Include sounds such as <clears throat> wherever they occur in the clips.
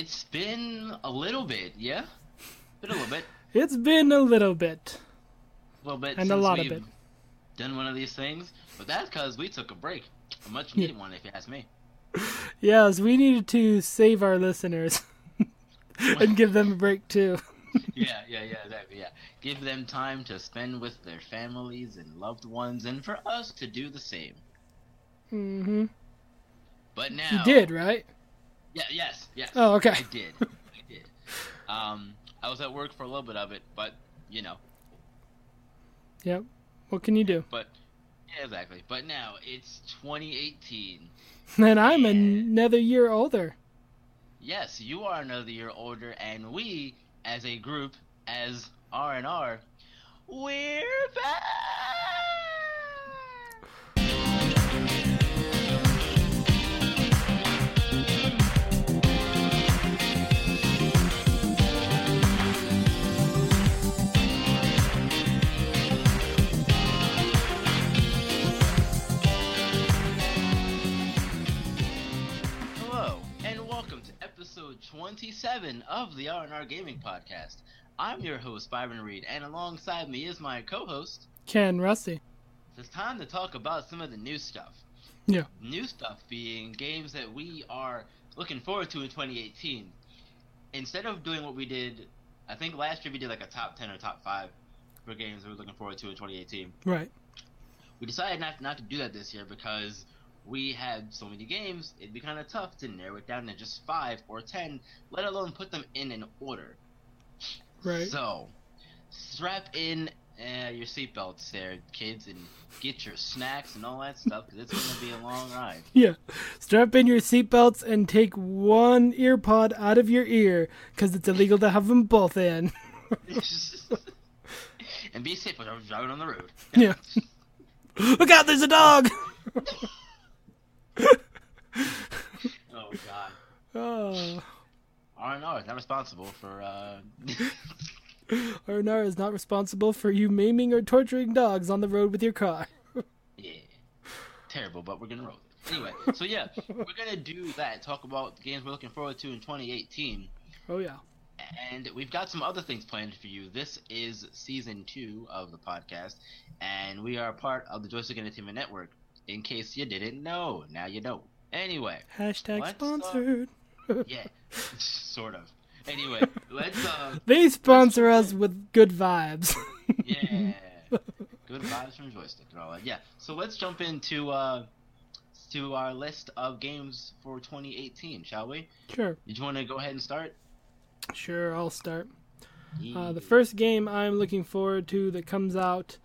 It's been a little bit, yeah? Been a little bit. <laughs> It's been a little bit. A little bit. And a lot of it. Done one of these things. But that's because we took a break. A much needed one, if you ask me. <laughs> Yes, we needed to save our listeners <laughs> and give them a break too. yeah, yeah, yeah, exactly, yeah. Give them time to spend with their families and loved ones, and for us to do the same. hmm But now. You did, right? Yeah, yes, yes. Oh, okay. I did. I did. Um, I was at work for a little bit of it, but, you know. Yep. What can you do? But, yeah, exactly. But now, it's 2018. And I'm Yeah. another year older. Yes, you are another year older, and we, as a group, as R and R, we're back. Episode 27 of the R&R Gaming Podcast. I'm your host, Byron Reed, and alongside me is my co-host. Ken Rusty. It's time to talk about some of the new stuff. Yeah. New stuff being games that we are looking forward to in 2018. Instead of doing what we did, I think last year we did like a top 10 or top 5 for games that we're looking forward to in 2018. Right. We decided not, not to do that this year because we had so many games, it'd be kind of tough to narrow it down to just 5 or 10, let alone put them in an order. Right. So, strap in uh, your seatbelts there, kids, and get your snacks and all that stuff because it's going to be a long ride. <laughs> Yeah. Strap in your seatbelts and take one ear pod out of your ear because it's illegal to have them both in. <laughs> <laughs> and be safe when driving on the road. yeah. Look out, there's a dog! Oh, God. oh. R&R is not responsible for, uh... <laughs> R&R is not responsible for you maiming or torturing dogs on the road with your car. <laughs> Yeah. Terrible, but we're gonna roll it. Anyway, so yeah, we're gonna do that. Talk about the games we're looking forward to in 2018, Oh, yeah. and we've got some other things planned for you. This is season two of the podcast, and we are part of the Joystick Entertainment Network. In case you didn't know, now you know. Anyway, Hashtag Let's, uh, sponsored. <laughs> yeah, <laughs> sort of. Anyway, <laughs> let's uh, They sponsor us with good vibes. yeah, good vibes from Joystick that. Yeah, so let's jump into uh to our list of games for 2018, shall we? sure. Did you want to go ahead and start? Sure, I'll start. Uh, the first game I'm looking forward to that comes out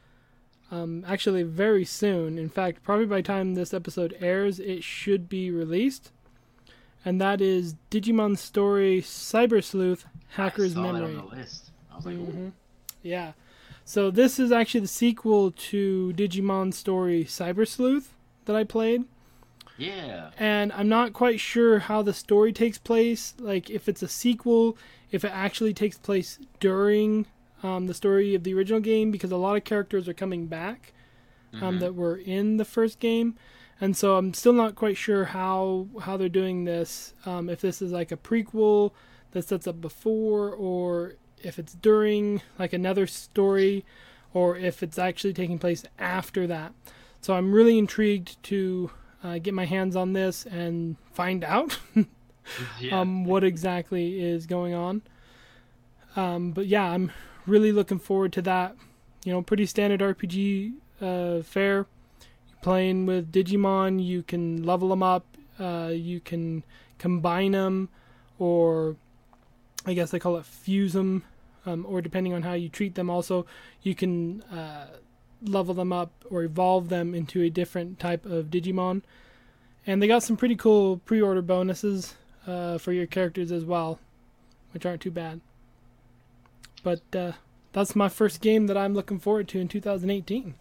um, actually very soon. In fact, probably by the time this episode airs, it should be released. And that is Digimon Story Cyber Sleuth Hacker's I saw Memory. That on the list. I was like, ooh. Mhm. Yeah. So this is actually the sequel to Digimon Story Cyber Sleuth that I played. yeah, and I'm not quite sure how the story takes place. Like if it's a sequel, if it actually takes place during um, the story of the original game, because a lot of characters are coming back um, Mhm. that were in the first game, and so I'm still not quite sure how how they're doing this. Um, if this is like a prequel that sets up before, or if it's during like another story, or if it's actually taking place after that. So I'm really intrigued to uh, get my hands on this and find out <laughs> yeah. um, what exactly is going on. Um, but yeah, I'm really looking forward to that. You know, pretty standard RPG uh, fare. You're playing with Digimon, you can level them up, uh, you can combine them, or I guess they call it fuse them, um, or depending on how you treat them, also you can uh, level them up or evolve them into a different type of Digimon. And they got some pretty cool pre-order bonuses uh, for your characters as well, which aren't too bad. But uh, that's my first game that I'm looking forward to in 2018.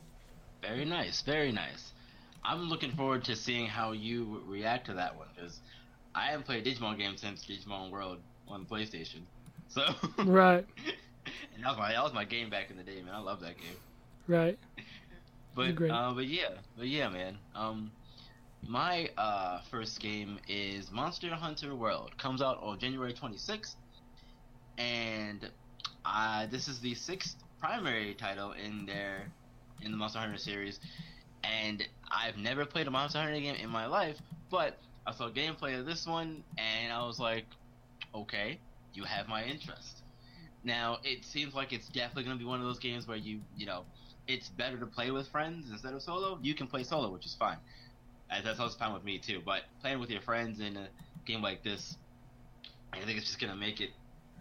very nice, very nice. I'm looking forward to seeing how you react to that one because I haven't played a Digimon game since Digimon World on the PlayStation. So, Right, <laughs> and that was my that was my game back in the day, man. I love that game. right. <laughs> But uh, but yeah, but yeah, man. Um, my uh, first game is Monster Hunter World. Comes out on January 26th, and uh, this is the sixth primary title in their in the Monster Hunter series. And I've never played a Monster Hunter game in my life, but I saw gameplay of this one, and I was like, okay, you have my interest. Now it seems like it's definitely going to be one of those games where you you know it's better to play with friends instead of solo. You can play solo, which is fine. That's also fine with me too. But playing with your friends in a game like this, I think it's just gonna make it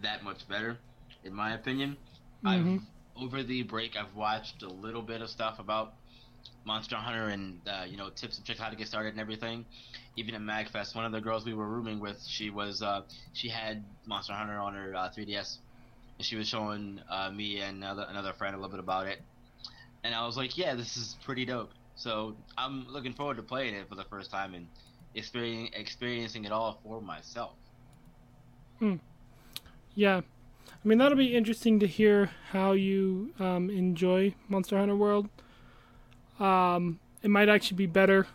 that much better, in my opinion. Mhm. I've over the break I've watched a little bit of stuff about Monster Hunter and uh, you know tips and tricks how to get started and everything. Even at Magfest, one of the girls we were rooming with, she was uh, she had Monster Hunter on her uh, 3DS, and she was showing uh, me and another another friend a little bit about it, and I was like, yeah, this is pretty dope. So I'm looking forward to playing it for the first time and experiencing experiencing it all for myself. Hmm. Yeah. I mean, that'll be interesting to hear how you um, enjoy Monster Hunter World. Um, it might actually be better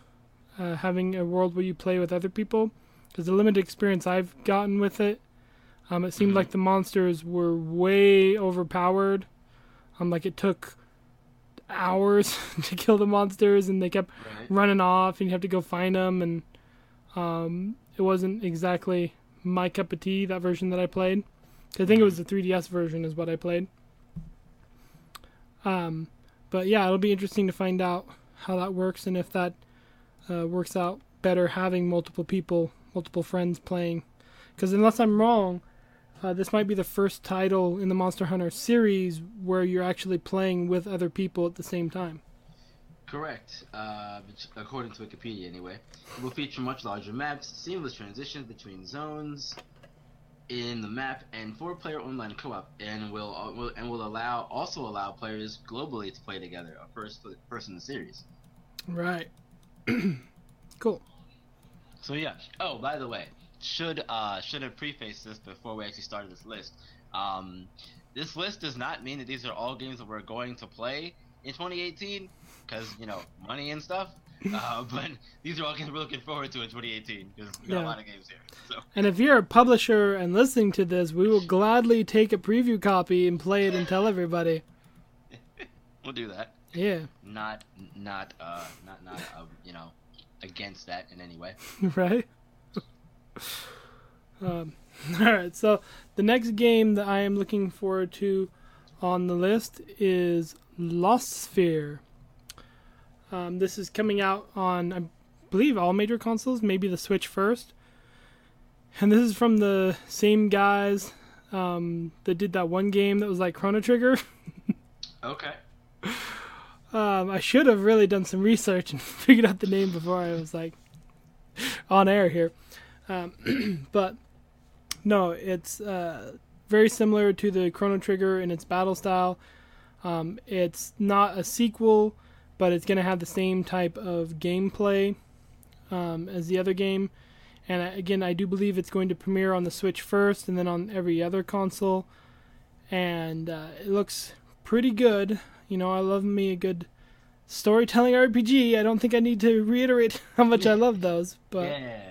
uh, having a world where you play with other people because the limited experience I've gotten with it, um, it seemed Mhm. like the monsters were way overpowered. Um, like it took hours <laughs> to kill the monsters, and they kept Right. running off, and you have to go find them, and um, it wasn't exactly my cup of tea. That version that I played, I think it was the 3DS version is what I played. Um, but yeah, it'll be interesting to find out how that works and if that uh, works out better having multiple people, multiple friends playing. Because unless I'm wrong, uh, this might be the first title in the Monster Hunter series where you're actually playing with other people at the same time. Correct. Uh, according to Wikipedia, anyway, it will feature much larger maps, seamless transitions between zones in the map, and four-player online co-op, and will, uh, will and will allow also allow players globally to play together. A first first in the series. Right. <clears throat> cool. So yeah. Oh, by the way, should uh should have prefaced this before we actually started this list. Um, this list does not mean that these are all games that we're going to play in 2018, because you know money and stuff. <laughs> Uh, but these are all games we're looking forward to in 2018 because we got Yeah. a lot of games here. So And if you're a publisher and listening to this, we will gladly take a preview copy and play it and tell everybody. <laughs> we'll do that. Yeah, Not not uh not not uh, you know against that in any way. <laughs> right? um, all right, so the next game that I am looking forward to on the list is Lost Sphere. Um, this is coming out on, I believe, all major consoles, maybe the Switch first. And this is from the same guys um, that did that one game that was like Chrono Trigger. <laughs> Okay. Um, I should have really done some research and <laughs> figured out the name before I was like on air here. Um, <clears throat> but no, it's uh, very similar to the Chrono Trigger in its battle style. Um, it's not a sequel, but it's going to have the same type of gameplay um, as the other game. And again, I do believe it's going to premiere on the Switch first and then on every other console. And uh, it looks pretty good. You know, I love me a good storytelling RPG. I don't think I need to reiterate <laughs> how much I love those, but yeah.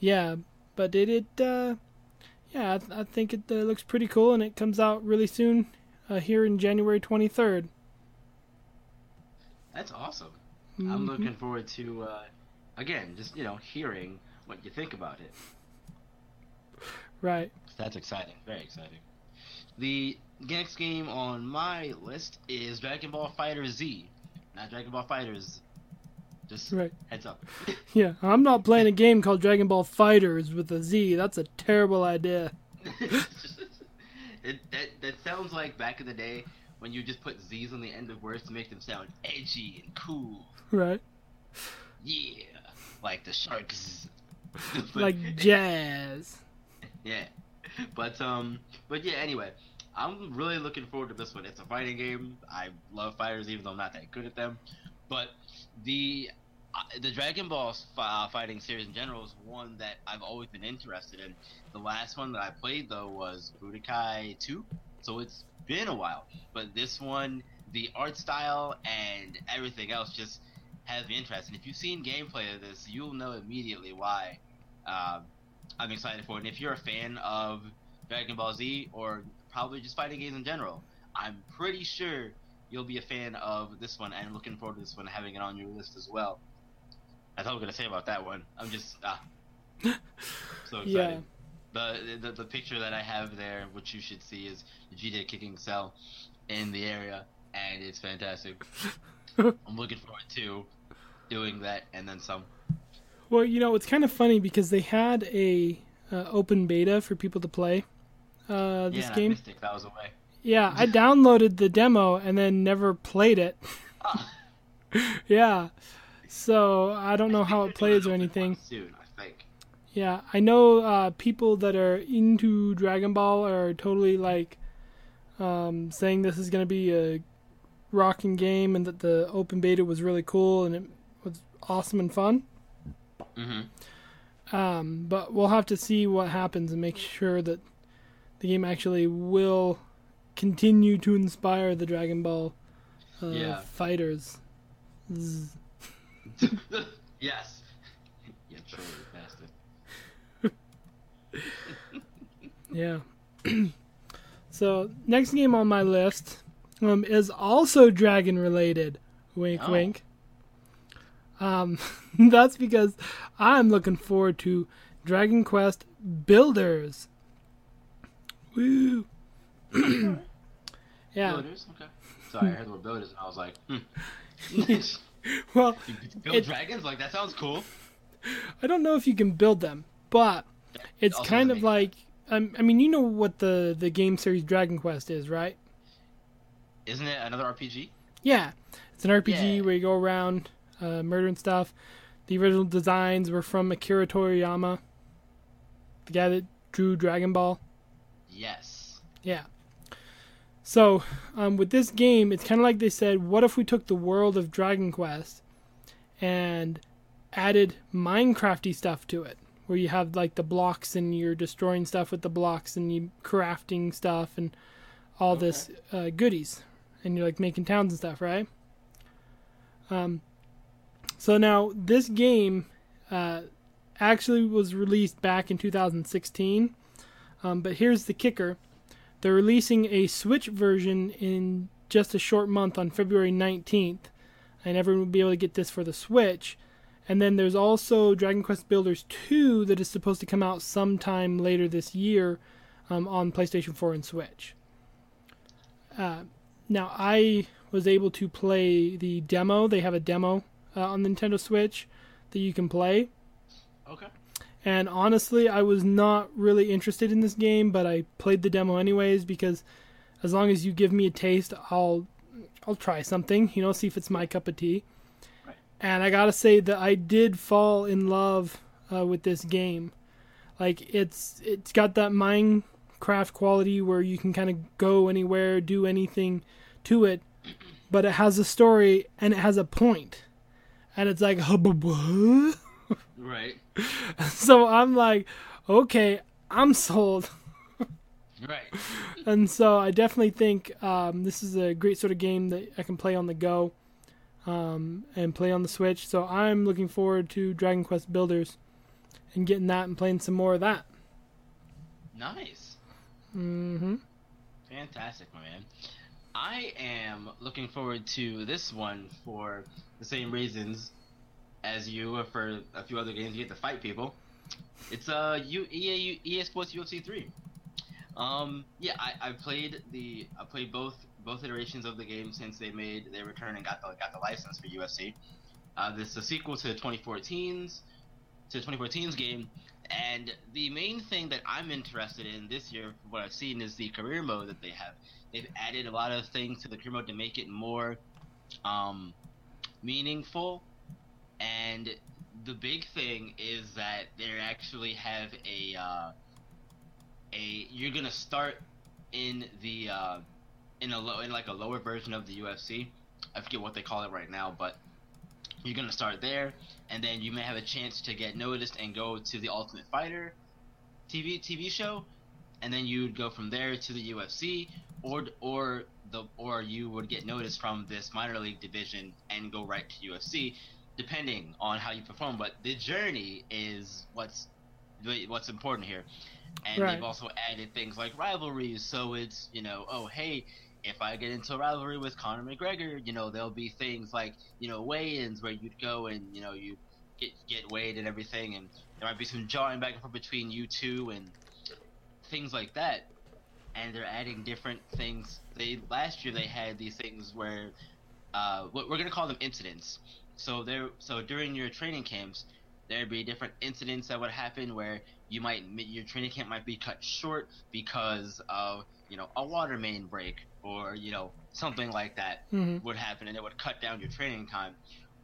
yeah, but it it uh, yeah, I, th- I think it uh, looks pretty cool, and it comes out really soon uh, here in January twenty third. That's awesome. I'm looking forward to uh again just you know hearing what you think about it. right. That's exciting. Very exciting. The next game on my list is Dragon Ball FighterZ. Not Dragon Ball Fighters. Just Right. heads up. <laughs> <laughs> Yeah, I'm not playing a game called Dragon Ball Fighters with a Z. That's a terrible idea. <laughs> it, that, that sounds like back in the day when you just put Z's on the end of words to make them sound edgy and cool. Right. Yeah. Like the sharks. <laughs> Like jazz. <laughs> Yeah. But um but yeah, anyway, I'm really looking forward to this one. It's a fighting game. I love fighters even though I'm not that good at them. But the uh, the Dragon Ball uh, fighting series in general is one that I've always been interested in. The last one that I played though was Budokai 2, so it's been a while. But this one, the art style and everything else just has me interested. If you've seen gameplay of this, you'll know immediately why uh, I'm excited for it. And if you're a fan of Dragon Ball Z or probably just fighting games in general, I'm pretty sure you'll be a fan of this one and looking forward to this one having it on your list as well. That's all I'm gonna say about that one. I'm just ah, <laughs> so excited. Yeah. The, the the picture that I have there, which you should see, is Vegeta kicking Cell in the area, and it's fantastic. <laughs> I'm looking forward to doing that and then some. Well, you know, it's kind of funny because they had a uh, open beta for people to play uh, this yeah, I game. missed it 'cause I was away. Yeah, I <laughs> downloaded the demo and then never played it. Ah, <laughs> yeah. So I don't know I how it plays or an open one anything. Soon. Yeah, I know uh, people that are into Dragon Ball are totally like um, saying this is going to be a rocking game and that the open beta was really cool and it was awesome and fun. Mm-hmm. Um, but we'll have to see what happens and make sure that the game actually will continue to inspire the Dragon Ball uh, Yeah. fighters. <laughs> Yes. <laughs> Yeah, truly, Yeah. <clears throat> so next game on my list um, is also dragon related. Wink, Oh. wink. Um, <laughs> that's because I'm looking forward to Dragon Quest Builders. Woo! <clears throat> yeah. Builders? Okay. Sorry, I heard the word builders and I was like, hmm. <laughs> Well, You Build It- dragons? Like, that sounds cool. I don't know if you can build them, but it's kind of like um, I mean, you know what the the game series Dragon Quest is, right? Isn't it another RPG? Yeah, it's an RPG Yeah. where you go around uh, murdering stuff. The original designs were from Akira Toriyama, the guy that drew Dragon Ball. Yes. Yeah. So, um, with this game, it's kind of like they said, what if we took the world of Dragon Quest and added Minecrafty stuff to it, where you have like the blocks and you're destroying stuff with the blocks and you crafting stuff and all this uh, goodies, and you're like making towns and stuff, right? Um. So now this game uh, actually was released back in 2016, um, but here's the kicker. They're releasing a Switch version in just a short month on February 19th, and everyone will be able to get this for the Switch. And then there's also Dragon Quest Builders 2 that is supposed to come out sometime later this year um, on PlayStation 4 and Switch. Uh, now, I was able to play the demo. They have a demo uh, on Nintendo Switch that you can play. Okay. And honestly, I was not really interested in this game, but I played the demo anyways because as long as you give me a taste, I'll I'll try something, you know, see if it's my cup of tea. And I gotta say that I did fall in love uh, with this game. Like it's it's got that Minecraft quality where you can kind of go anywhere, do anything to it, but it has a story and it has a point, and it's like? Right. <laughs> so I'm like, okay, I'm sold. Right. <laughs> And so I definitely think um, this is a great sort of game that I can play on the go um, and play on the Switch. So I'm looking forward to Dragon Quest Builders and getting that and playing some more of that. Nice. Mm-hmm. Fantastic, my man. I am looking forward to this one for the same reasons as you uh, for a few other games. You get to fight people. It's uh U, EA, EA Sports UFC 3. Um, yeah, I, I played the I played both both iterations of the game since they made their return and got the got the license for UFC. Uh, this is a sequel to 2014's to 2014's game, and the main thing that I'm interested in this year, what I've seen, is the career mode that they have. They've added a lot of things to the career mode to make it more um, meaningful. And the big thing is that they actually have a uh, a you're gonna start in the uh, in a low in like a lower version of the UFC. I forget what they call it right now, but you're gonna start there, and then you may have a chance to get noticed and go to the Ultimate Fighter TV TV show, and then you would go from there to the UFC, or or the or you would get noticed from this minor league division and go right to UFC, depending on how you perform. But the journey is what's what's important here, and Right. they've also added things like rivalries. So it's you know, oh hey, if I get into a rivalry with Conor McGregor, you know, there'll be things like you know weigh-ins where you'd go and you know you get get weighed and everything, and there might be some jawing back and forth between you two and things like that. And they're adding different things. They last year they had these things where uh, what we're gonna call them incidents. So there, so during your training camps, there'd be different incidents that would happen where you might your training camp might be cut short because of you know a water main break or you know something like that hmm would happen and it would cut down your training time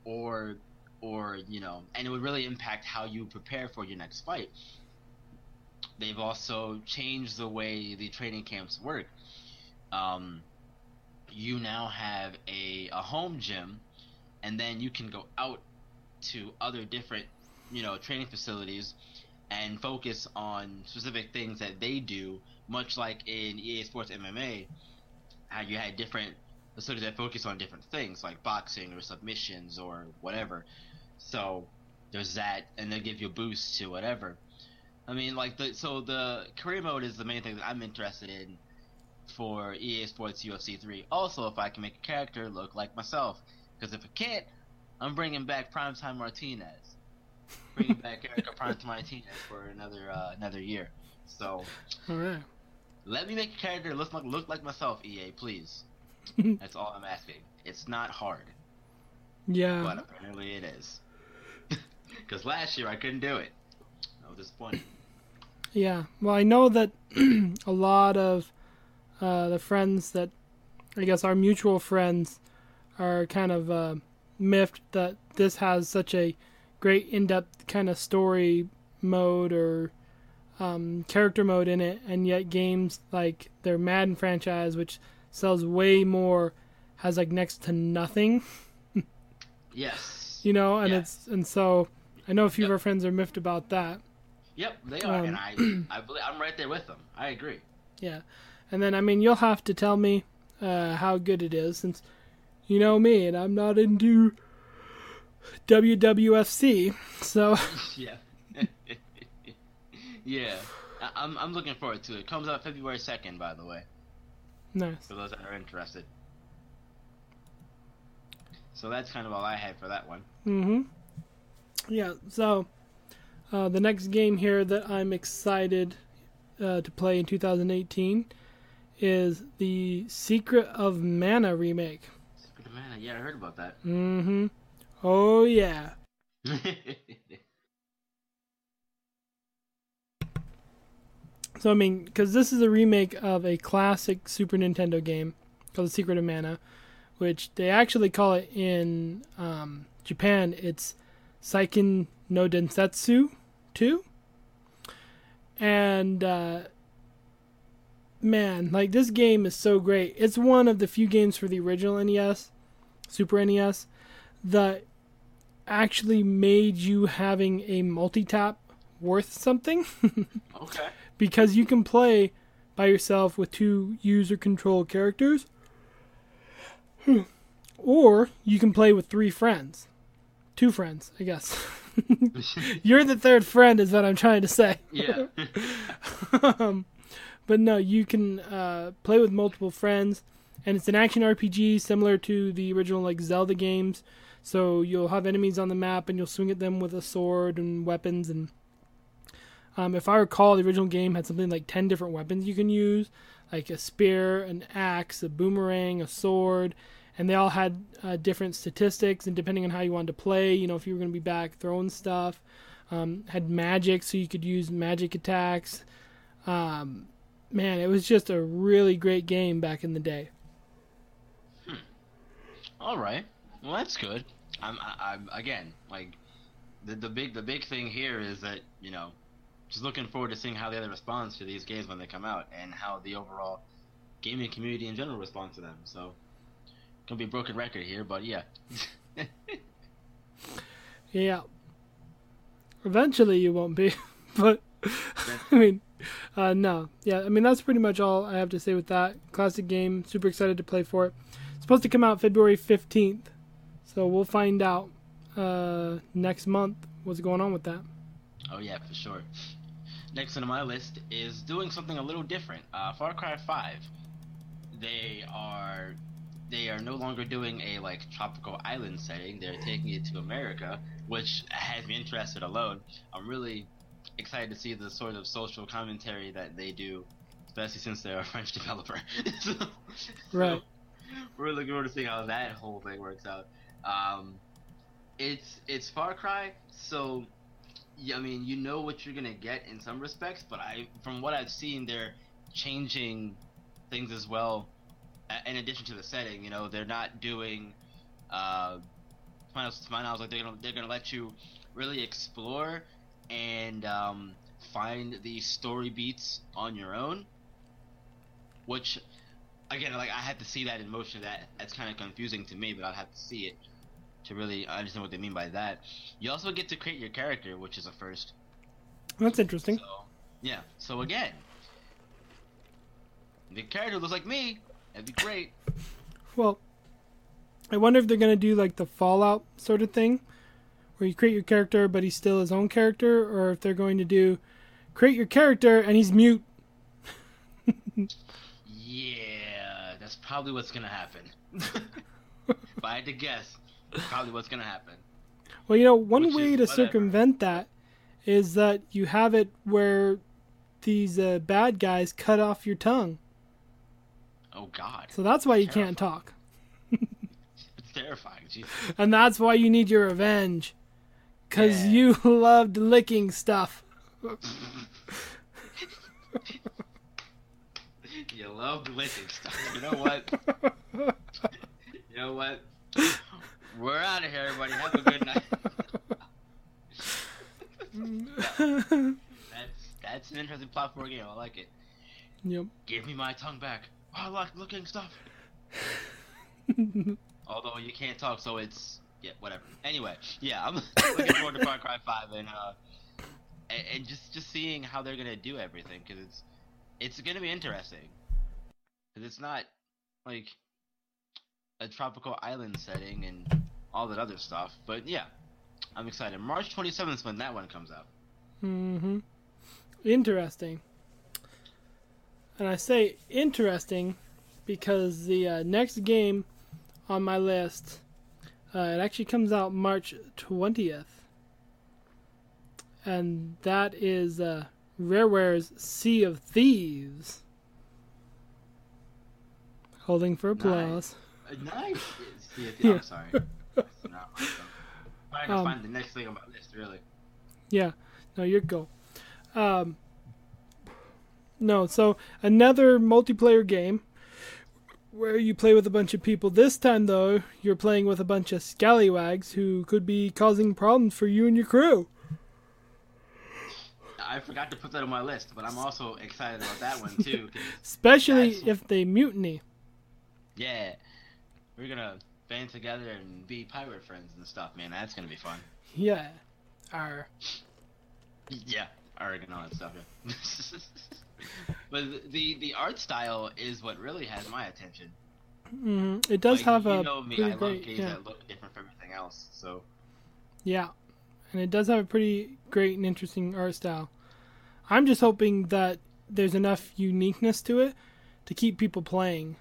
or or you know and it would really impact how you prepare for your next fight. They've also changed the way the training camps work. Um, you now have a, a home gym and then you can go out to other different you know training facilities and focus on specific things that they do much like in EA Sports MMA how you had different facilities that focus on different things like boxing or submissions or whatever. So there's that and they give you a boost to whatever. I mean like the so the career mode is the main thing that I'm interested in for EA Sports UFC 3 also if I can make a character look like myself because if I can't I'm bringing back Primetime Martinez. Bringing back Erica <laughs> Primetime Martinez for another uh, another year. So All right. Let me make a character look like look like myself, EA, please. <laughs> That's all I'm asking. It's not hard, Yeah. but apparently it is. <laughs> Because last year I couldn't do it. I was disappointed. Yeah. Well, I know that <clears throat> a lot of uh, the friends that I guess our mutual friends are kind of uh, miffed that this has such a great in-depth kind of story mode or um, character mode in it, and yet games like their Madden franchise, which sells way more, has like next to nothing. <laughs> Yes. You know, and Yeah. it's and so I know a few of our friends are miffed about that. Yep, they are, Um, and I, <clears throat> I believe I'm right there with them. I agree. Yeah, and then I mean you'll have to tell me uh, how good it is since you know me and I'm not into WWFC. So <laughs> yeah. Yeah. I- I'm I'm looking forward to it. it. Comes out February second, by the way, nice. for those that are interested. So that's kind of all I had for that one. Mm-hmm. Yeah. So uh, the next game here that I'm excited uh, to play in 2018 is the Secret of Mana remake. Secret of Mana. Yeah, I heard about that. Mm-hmm. Oh yeah. <laughs> So I mean, because this is a remake of a classic Super Nintendo game called The Secret of Mana, which they actually call it in um, Japan. It's Seiken no Densetsu 2. And uh, man, like this game is so great. It's one of the few games for the original NES, Super NES, that actually made you having a multi tap worth something. <laughs> okay. Because you can play by yourself with two user control characters. Or you can play with three friends. Two friends i guess. <laughs> You're the third friend is what i'm trying to say. Yeah. <laughs> um, but no you can uh, play with multiple friends and it's an action rpg similar to the original like zelda games. So you'll have enemies on the map and you'll swing at them with a sword and weapons and um, if I recall, the original game had something like 10 different weapons you can use, like a spear, an axe, a boomerang, a sword, and they all had uh, different statistics. And depending on how you wanted to play, you know, if you were going to be back throwing stuff, um, had magic, so you could use magic attacks. Um, man, it was just a really great game back in the day. All right. Well, that's good. I'm, I, I'm again like the the big the big thing here is that you know just looking forward to seeing how the other responds to these games when they come out and how the overall gaming community in general responds to them. So gonna be a broken record here, but yeah. <laughs> Yeah. Eventually you won't be, <laughs> but <laughs> I mean, uh, no, yeah. I mean, that's pretty much all I have to say with that classic game. Super excited to play for it. It's supposed to come out February fifteenth, so we'll find out uh, next month what's going on with that. Oh yeah, for sure. Next on my list is doing something a little different. Uh, Far Cry Five. They are they are no longer doing a like tropical island setting. They're taking it to America, which has me interested alone. I'm really excited to see the sort of social commentary that they do, especially since they're a <laughs> French developer. <laughs> so, right. So <laughs> we're looking forward to seeing how that whole thing works out. Um, it's it's Far Cry, so I mean you know what you're gonna get in some respects, but I from what I've seen, they're changing things as well. In addition to the setting, you know, they're not doing. Uh, to my knowledge, like they're gonna they're gonna let you really explore and um, find the story beats on your own. Which, again, like I had to see that in motion. That that's kind of confusing to me, but I'd have to see it to really understand what they mean by that. You also get to create your character, which is a first. That's interesting. So, yeah. So again, the character looks like me. That'd be great. Well, I wonder if they're gonna do like the Fallout sort of thing, where you create your character, but he's still his own character, or if they're going to do create your character and he's mute. <laughs> yeah, that's probably what's gonna happen. <laughs> if I had to guess, probably what's gonna happen. Well, you know, one Which way to circumvent that is that you have it where these uh, bad guys cut off your tongue. Oh God! So that's why you terrifying. can't talk. <laughs> it's terrifying. Jesus. And that's why you need your revenge. Because yeah. you <laughs> loved licking stuff. <laughs> you loved licking stuff. You know what? you know what? We're out of here, everybody. Have a good night. <laughs> that's that's an interesting plot for a game. I like it. Yep. Give me my tongue back. Oh, I like looking stuff. <laughs> Although you can't talk, so it's yeah, whatever. Anyway, yeah, I'm <laughs> looking forward to Far Cry Five and uh, and, and just just seeing how they're gonna do everything because it's it's gonna be interesting because it's not like a tropical island setting and all that other stuff. But yeah, I'm excited. March 27th is when that one comes out. Mm-hmm. Interesting. And I say interesting because the uh, next game on my list uh, it actually comes out March 20th. And that is uh, Rareware's Sea of Thieves. Holding for applause. Nice. Uh, nice. <laughs> Thieves. Yeah. I'm sorry. No, I'm trying to find the next thing on my list, really. Yeah. No, you're cool. Um, no, so another multiplayer game where you play with a bunch of people. This time, though, you're playing with a bunch of scallywags who could be causing problems for you and your crew. I forgot to put that on my list, but I'm also excited about that one too. <laughs> Especially if they mutiny. Yeah, we're gonna band together and be pirate friends and stuff, man. That's gonna be fun. Yeah, our. Yeah, our and all that stuff. Yeah. <laughs> but the the art style is what really has my attention. Mm-hmm. It does like, have a You know me, I great, games yeah. that look different from everything else. So yeah, and it does have a pretty great and interesting art style. I'm just hoping that there's enough uniqueness to it to keep people playing.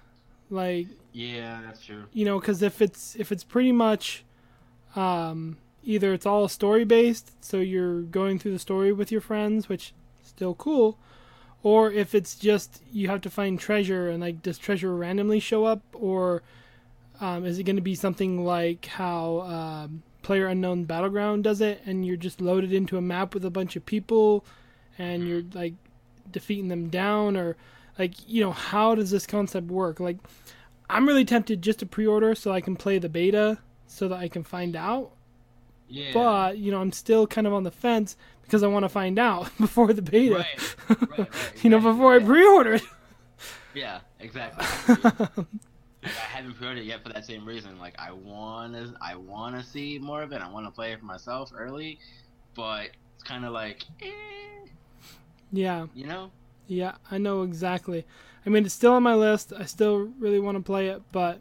Like yeah, that's true. You know, because if it's if it's pretty much um, either it's all story based, so you're going through the story with your friends, which still cool, or if it's just you have to find treasure and like does treasure randomly show up or um, is it going to be something like how um, player unknown battleground does it and you're just loaded into a map with a bunch of people and you're like defeating them down or like you know how does this concept work like i'm really tempted just to pre-order so i can play the beta so that i can find out yeah. but you know i'm still kind of on the fence because I want to find out <laughs> before the beta. Right. Right, right, <laughs> you know, before I pre-order it. Yeah, exactly. <laughs> I haven't pre-ordered it yet for that same reason. Like, I wanna, I wanna see more of it. I want to play it for myself early, but it's kind of like, eh. Yeah, You know? Yeah, I know exactly. I mean, it's still on my list. I still really want to play it, but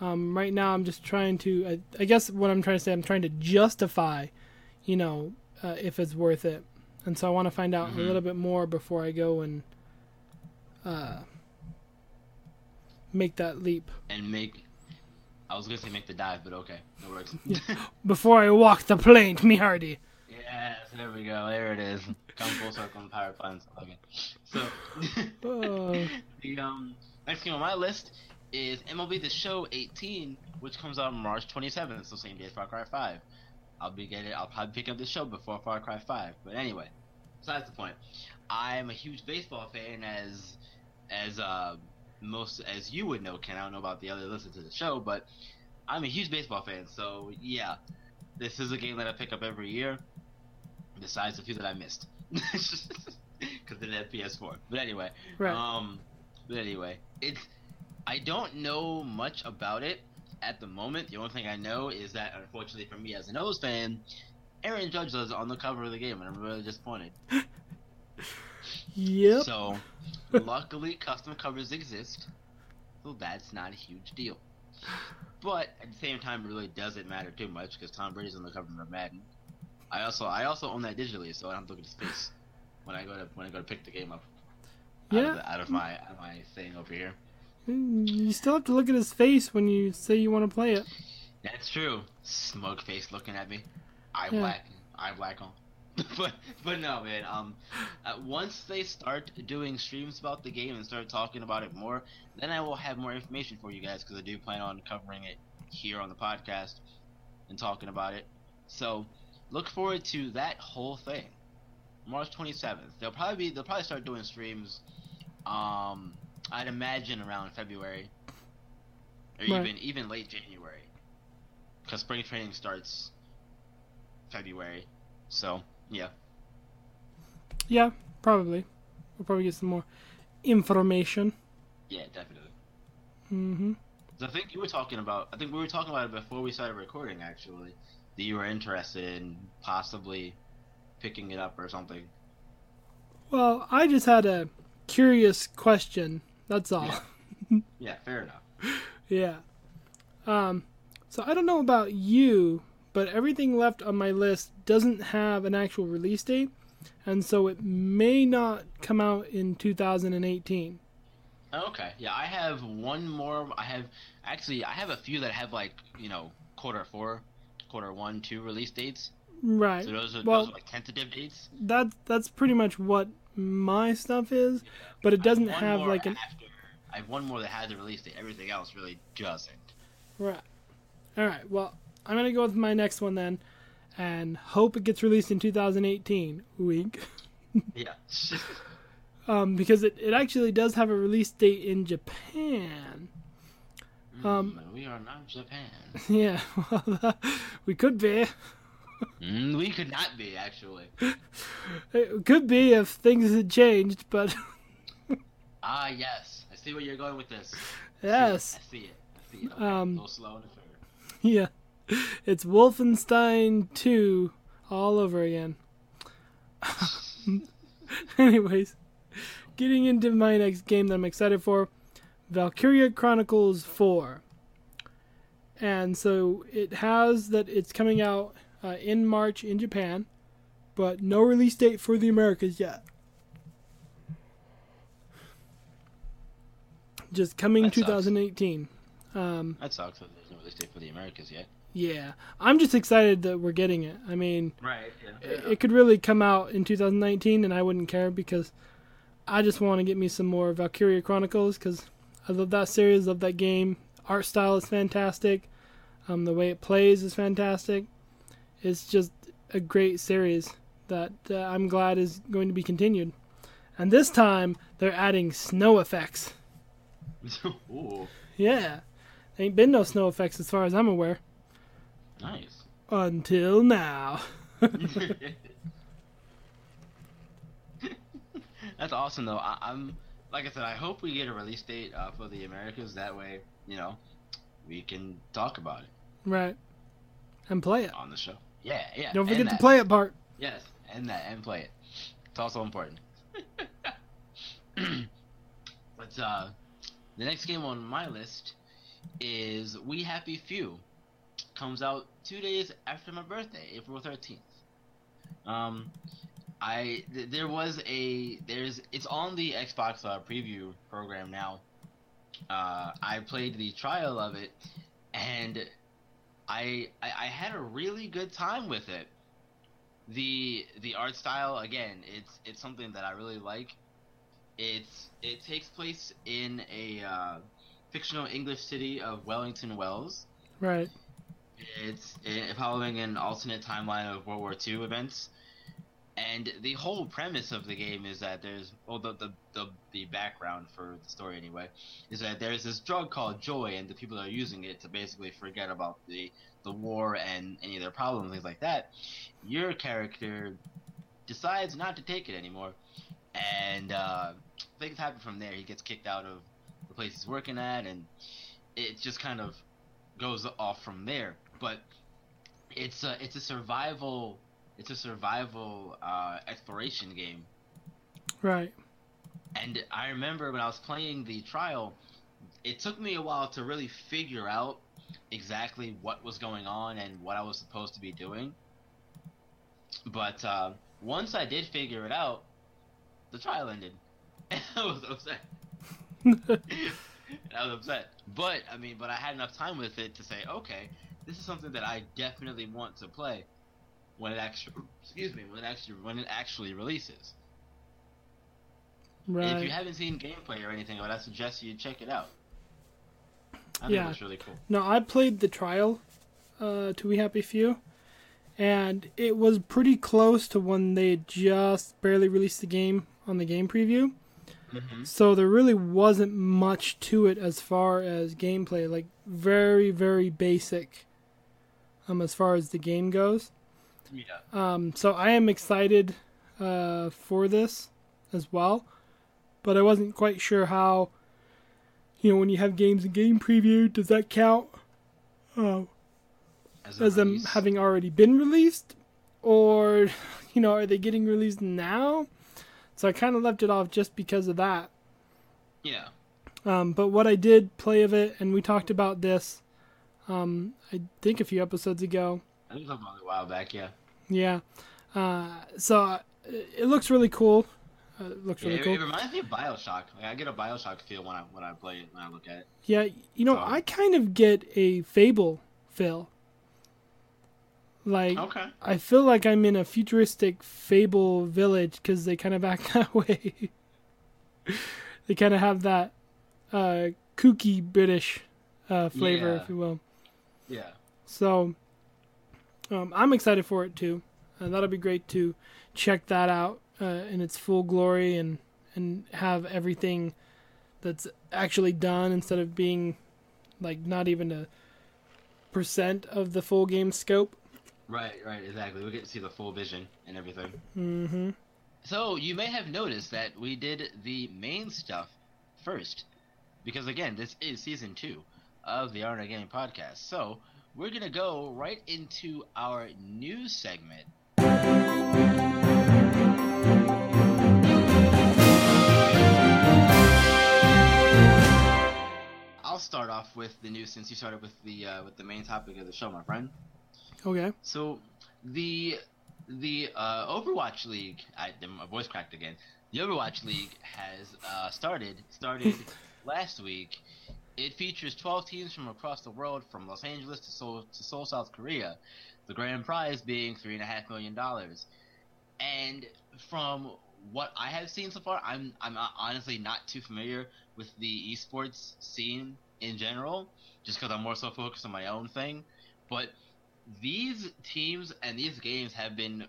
um, right now I'm just trying to. I, I guess what I'm trying to say, I'm trying to justify, you know, uh, if it's worth it, and so I want to find out Mhm. a little bit more before I go and uh, make that leap. And make. I was gonna say make the dive, but okay, that works. <laughs> Before I walk the plane, me hardy. Yes, there we go. There it is. Come full circle in Power Plants. Okay. So, Oh. <laughs> the um next game on my list is MLB The Show 18, which comes out March 27th, so same day as Far Cry 5. I'll be getting. I'll probably pick up the show before Far Cry 5. But anyway, besides the point, I'm a huge baseball fan, as as uh most as you would know, Ken. I don't know about the other listeners to the show, but I'm a huge baseball fan. So yeah, this is a game that I pick up every year. Besides the few that I missed, <laughs> because <laughs> they didn't PS4. But anyway, Right. um, but anyway, it's I don't know much about it at the moment. The only thing I know is that unfortunately for me as an O's fan, Aaron Judge was on the cover of the game, and I'm really disappointed. <laughs> Yep. So, luckily, custom covers exist, so that's not a huge deal. But at the same time, it really doesn't matter too much because Tom Brady's on the cover of Madden. I also I also own that digitally, so I don't have to look at his face when I go to when I go to pick the game up. Out Yeah. Of the, out of my out of my thing over here. You still have to look at his face when you say you want to play it. That's true. Smug face looking at me. Eye Yeah. black. Eye black on. <laughs> but but no man. Um, uh, once they start doing streams about the game and start talking about it more, then I will have more information for you guys because I do plan on covering it here on the podcast and talking about it. So look forward to that whole thing. March 27th. They'll probably be, they'll probably start doing streams. Um, I'd imagine around February or Right. even even late January because spring training starts February. So yeah, Yeah, probably. We'll probably get some more information. yeah, definitely. Mhm. I think you were talking about. I think we were talking about it before we started recording. Actually, that you were interested in possibly picking it up or something. Well, I just had a curious question. That's all. <laughs> Yeah, fair enough. Yeah. Um, so I don't know about you, but everything left on my list doesn't have an actual release date, and so it may not come out in 2018. Okay, yeah, I have one more. I have actually, I have a few that have like you know quarter four, quarter one, two release dates. Right. So those are, Well- those are like tentative dates. That that's pretty much what my stuff is, but it doesn't have like an After, I have one more that has a release date. Everything else really doesn't. Right. All right. Well, I'm gonna go with my next one then, and hope it gets released in 2018. Wink. <laughs> Yeah. Um, because it, it actually does have a release date in Japan. Um, Mm, we are not Japan. <laughs> Yeah. Well, we could be. <laughs> Mm, we could not be actually. It could be if things had changed, but <laughs> Ah, yes. I see where you're going with this. yes. I see it. I see it. Okay. Um, a slow the trigger. Yeah. It's Wolfenstein 2 all over again. Anyways, getting into my next game that I'm excited for Valkyria Chronicles 4. And so it has that it's coming out uh, in March in Japan, but no release date for the Americas yet. Just coming That 2018. Um, That sucks that there's no release date for the Americas yet. yeah, I'm just excited that we're getting it. I mean, Right. Yeah. it, it could really come out in 2019, and I wouldn't care because I just want to get me some more Valkyria Chronicles because I love that series, love that game. Art style is fantastic. Um, the way it plays is fantastic. It's just a great series that uh, I'm glad is going to be continued. And this time they're adding snow effects. <laughs> Yeah, ain't been no snow effects as far as I'm aware nice. until now. <laughs> That's awesome though. I, I'm like I said, I hope we get a release date uh, for the Americas. That way, you know, we can talk about it. Right. And play it on the show. Yeah, yeah. Don't forget to play it part. Yes, and that and play it. It's also important. <clears throat> but uh, the next game on my list is We Happy Few. Comes out two days after my birthday, April thirteenth. Um, I th- there was a there's it's on the Xbox uh, preview program now. Uh, I played the trial of it, and I, I I had a really good time with it. The the art style again, it's it's something that I really like. It's it takes place in a uh, fictional English city of Wellington Wells. Right. It's uh, following an alternate timeline of World War II events, and the whole premise of the game is that there's well the the the, the background for the story anyway is that there's this drug called joy, and the people are using it to basically forget about the the war and any of their problems, things like that. Your character decides not to take it anymore, and uh, things happen from there. He gets kicked out of the place he's working at, and it just kind of goes off from there. But it's a it's a survival it's a survival uh, exploration game. Right. And I remember when I was playing the trial, it took me a while to really figure out exactly what was going on and what I was supposed to be doing. But uh, once I did figure it out, the trial ended. <laughs> I was upset. <laughs> I was upset. But I mean, but I had enough time with it to say, okay, this is something that I definitely want to play when it actually, excuse me, when it actually when it actually releases. right. And if you haven't seen gameplay or anything, I would suggest you check it out. I Yeah. it looks really cool. No, I played the trial uh, to We Happy Few, and it was pretty close to when they just barely released the game on the game preview. Mm-hmm. So there really wasn't much to it as far as gameplay, like very, very basic um, as far as the game goes. Yeah. Um, so I am excited uh, for this as well, but I wasn't quite sure how. You know, when you have games in game preview, does that count uh, As, as them having already been released, or you know, are they getting released now? So I kind of left it off just because of that. Yeah. Um, but what I did play of it, and we talked about this, um, I think a few episodes ago. I think it a while back. Yeah. Yeah. Uh, so uh, it looks really cool. Uh, it looks Yeah, really it, cool. it reminds me of Bioshock. Like, I get a Bioshock feel when I when I play it when I look at it. Yeah, you know, So- I kind of get a Fable feel. Like, Okay. I feel like I'm in a futuristic Fable village because they kind of act <laughs> that way. they kind of have that uh, kooky British uh, flavor, Yeah. if you will. Yeah. So, um, I'm excited for it too. Uh, that'll be great to check that out uh, in its full glory and and have everything that's actually done instead of being like not even a percent of the full game scope. Right. Right. Exactly. We get to see the full vision and everything. Mm-hmm. So you may have noticed that we did the main stuff first, because again, this is season two of the Arna Gaming Podcast. So we're gonna go right into our news segment. I'll start off with the news since you started with the uh, with the main topic of the show, my friend. Okay. So the the uh, Overwatch League, I, my voice cracked again. The Overwatch League has uh, started started <laughs> last week. It features 12 teams from across the world, from Los Angeles to Seoul to Seoul, South Korea. The grand prize being three and a half million dollars. And from what I have seen so far, I'm I'm honestly not too familiar with the esports scene in general, just because I'm more so focused on my own thing. But these teams and these games have been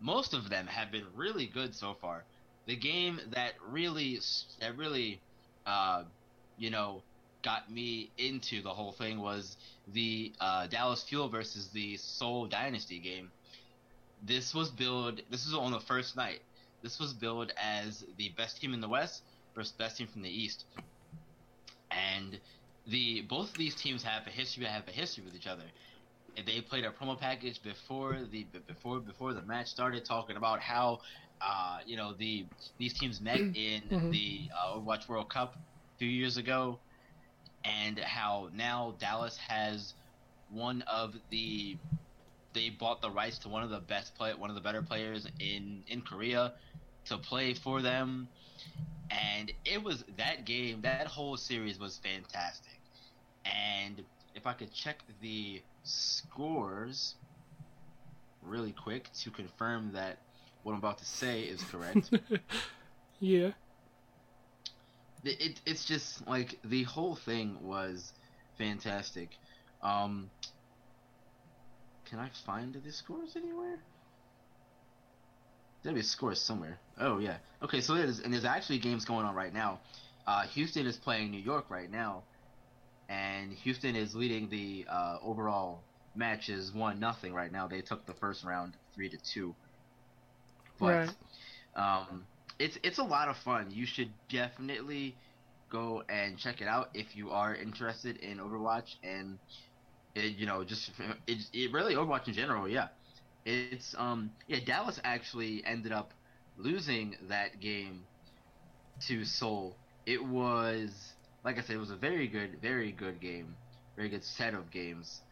most of them have been really good so far. The game that really that really uh, you know got me into the whole thing was the uh, Dallas Fuel versus the Seoul Dynasty game. This was billed. This was on the first night. This was billed as the best team in the West versus best team from the East. And the both of these teams have a history have a history with each other they played a promo package before the before before the match started, talking about how uh, you know the these teams met <clears throat> in Mhm. the uh, Overwatch World Cup a few years ago, and how now Dallas has one of the they bought the rights to one of the best play one of the better players in in Korea to play for them, and it was that game that whole series was fantastic, and if I could check the scores really quick to confirm that what I'm about to say is correct. <laughs> yeah. It, it, it's just like the whole thing was fantastic. Um, can I find the scores anywhere? There'll be scores somewhere. Oh yeah. Okay, so there's and there's actually games going on right now. Uh, Houston is playing New York right now, and Houston is leading the uh, overall matches one nothing right now. They took the first round three to two. But Right. um, it's it's a lot of fun. You should definitely go and check it out if you are interested in Overwatch and it, you know just it, it really Overwatch in general. Yeah, it's um yeah Dallas actually ended up losing that game to Seoul. It was like I said, it was a very good, very good game, very good set of games.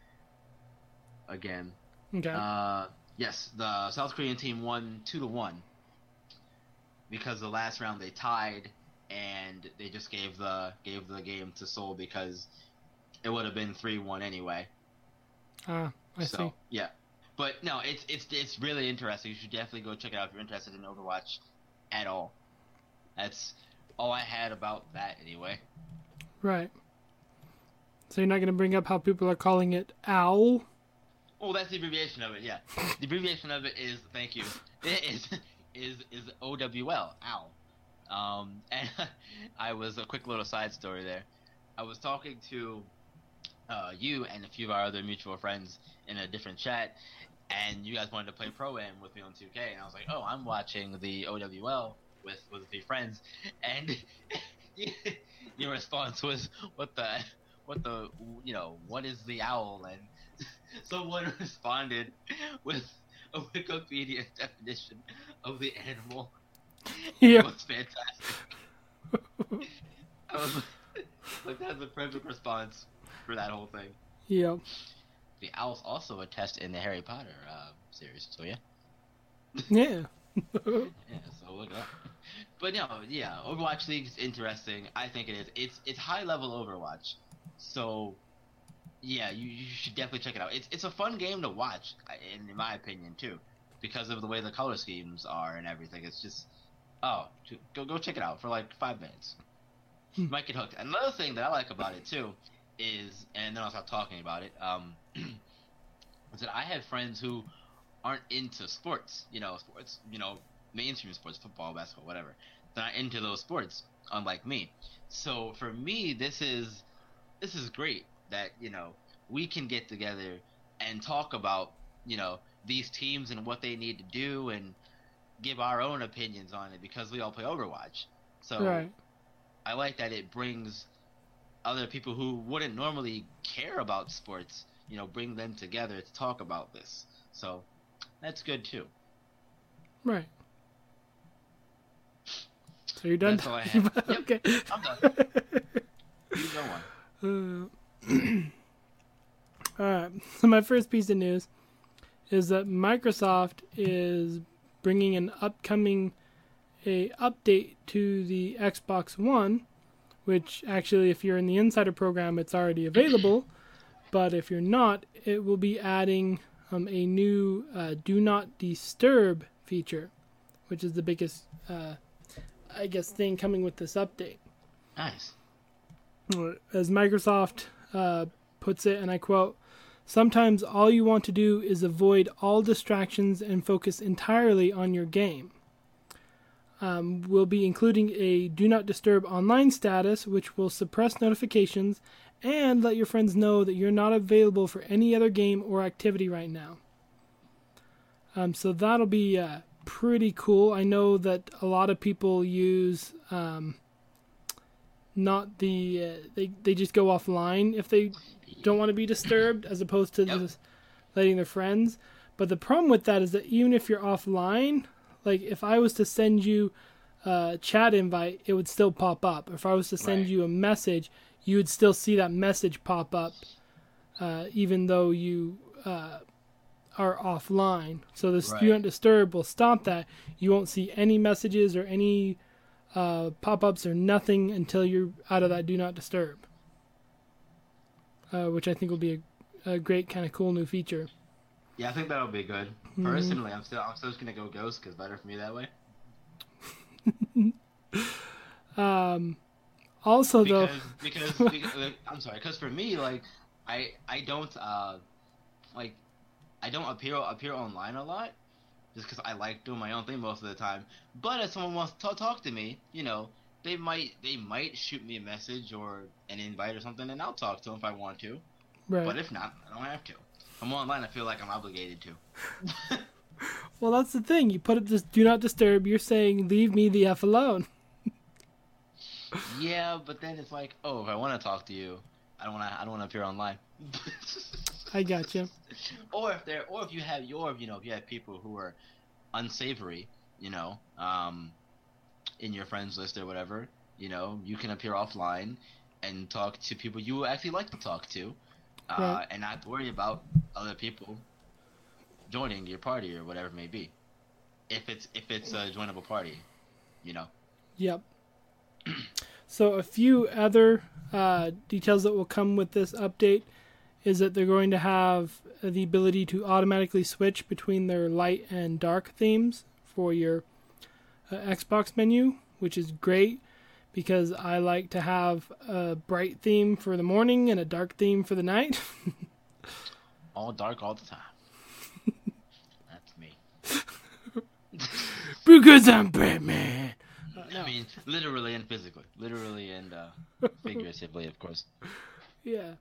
Again, Okay. uh, yes, the South Korean team won two to one because the last round they tied, and they just gave the gave the game to Seoul because it would have been three one anyway. Ah, I so see. yeah, but no, it's it's it's really interesting. You should definitely go check it out if you're interested in Overwatch at all. That's all I had about that anyway. Right. So you're not going to bring up how people are calling it OWL? Oh, that's the abbreviation of it. Yeah, <laughs> the abbreviation of it is thank you. It is is is OWL. Ow. Um, <laughs> and I was a quick little side story there. I was talking to uh, you and a few of our other mutual friends in a different chat, and you guys wanted to play pro am with me on 2K, and I was like, oh, I'm watching the OWL with with a few friends, and <laughs> your response was, what the what the you know what is the owl and <laughs> someone responded with a Wikipedia <laughs> definition of the animal. <laughs> It Yeah. was fantastic. <laughs> I was like, that's the perfect response for that whole thing. yeah. The owl's also a test in the Harry Potter uh, series, so yeah, Yeah. yeah. So look it up. But no, yeah, Overwatch League is interesting. I think it is. It's it's high level Overwatch, so yeah, you, you should definitely check it out. It's it's a fun game to watch, in, in my opinion too, because of the way the color schemes are and everything. It's just oh, go go check it out for like five minutes. You Hmm. might get hooked. Another thing that I like about it too is, and then I'll stop talking about it. Um, <clears throat> is that I have friends who aren't into sports. You know, sports. You know, mainstream sports, football, basketball, whatever. They're not into those sports, unlike me. So for me, this is this is great that you know we can get together and talk about you know these teams and what they need to do and give our own opinions on it because we all play Overwatch. So Right. I like that it brings other people who wouldn't normally care about sports, you know, bring them together to talk about this. So that's good too. Right. So you're done. That's all I have. Yep. Okay. I'm done. <laughs> You go on. Uh, <clears throat> right. So my first piece of news is that Microsoft is bringing an upcoming a update to the Xbox One, which actually, if you're in the Insider program, it's already available. But if you're not, it will be adding um, a new uh, Do Not Disturb feature, which is the biggest, uh, I guess, thing coming with this update Nice. as Microsoft uh, puts it, and I quote, Sometimes all you want to do is avoid all distractions and focus entirely on your game. Um, we'll be including a Do Not Disturb online status, which will suppress notifications and let your friends know that you're not available for any other game or activity right now. Um, so that'll be uh, pretty cool. I know that a lot of people use. Um, not the uh, they they just go offline if they don't want to be disturbed as opposed to Yep. just letting their friends but the problem with that is that even if you're offline like if I was to send you a chat invite, it would still pop up. If I was to send Right. you a message, you would still see that message pop up, uh, even though you uh, are offline. So the Right. not disturb will stop that. You won't see any messages or any uh, pop ups or nothing until you're out of that do not disturb. Uh, which I think will be a, a great kind of cool new feature. Yeah, I think that'll be good. Mhm. Personally, I'm still I'm still just gonna go ghost because better for me that way. <laughs> Um, also, though, Because because, because <laughs> I'm sorry, because for me like I I don't uh like I don't appear appear online a lot just because I like doing my own thing most of the time. But if someone wants to talk to me, you know, they might they might shoot me a message or an invite or something, and I'll talk to them if I want to. right. But if not, I don't have to. If I'm online, I feel like I'm obligated to. <laughs> Well, that's the thing. You put it just do not disturb. You're saying leave me the f alone. <laughs> yeah, but then it's like, oh, if I want to talk to you, I don't want to. I don't want to appear online. <laughs> I got you. or if they're, or if you have your, you know, if you have people who are unsavory, you know, um, in your friends list or whatever, you know, you can appear offline and talk to people you actually like to talk to, uh, Right. and not worry about other people joining your party or whatever it may be. If it's if it's a joinable party, you know. Yep. <clears throat> So a few other uh, details that will come with this update is that they're going to have the ability to automatically switch between their light and dark themes for your uh, Xbox menu, which is great because I like to have a bright theme for the morning and a dark theme for the night. <laughs> All dark all the time. <laughs> That's me. <laughs> because I'm Batman. I mean, literally and physically, literally and uh, figuratively, of course. Yeah.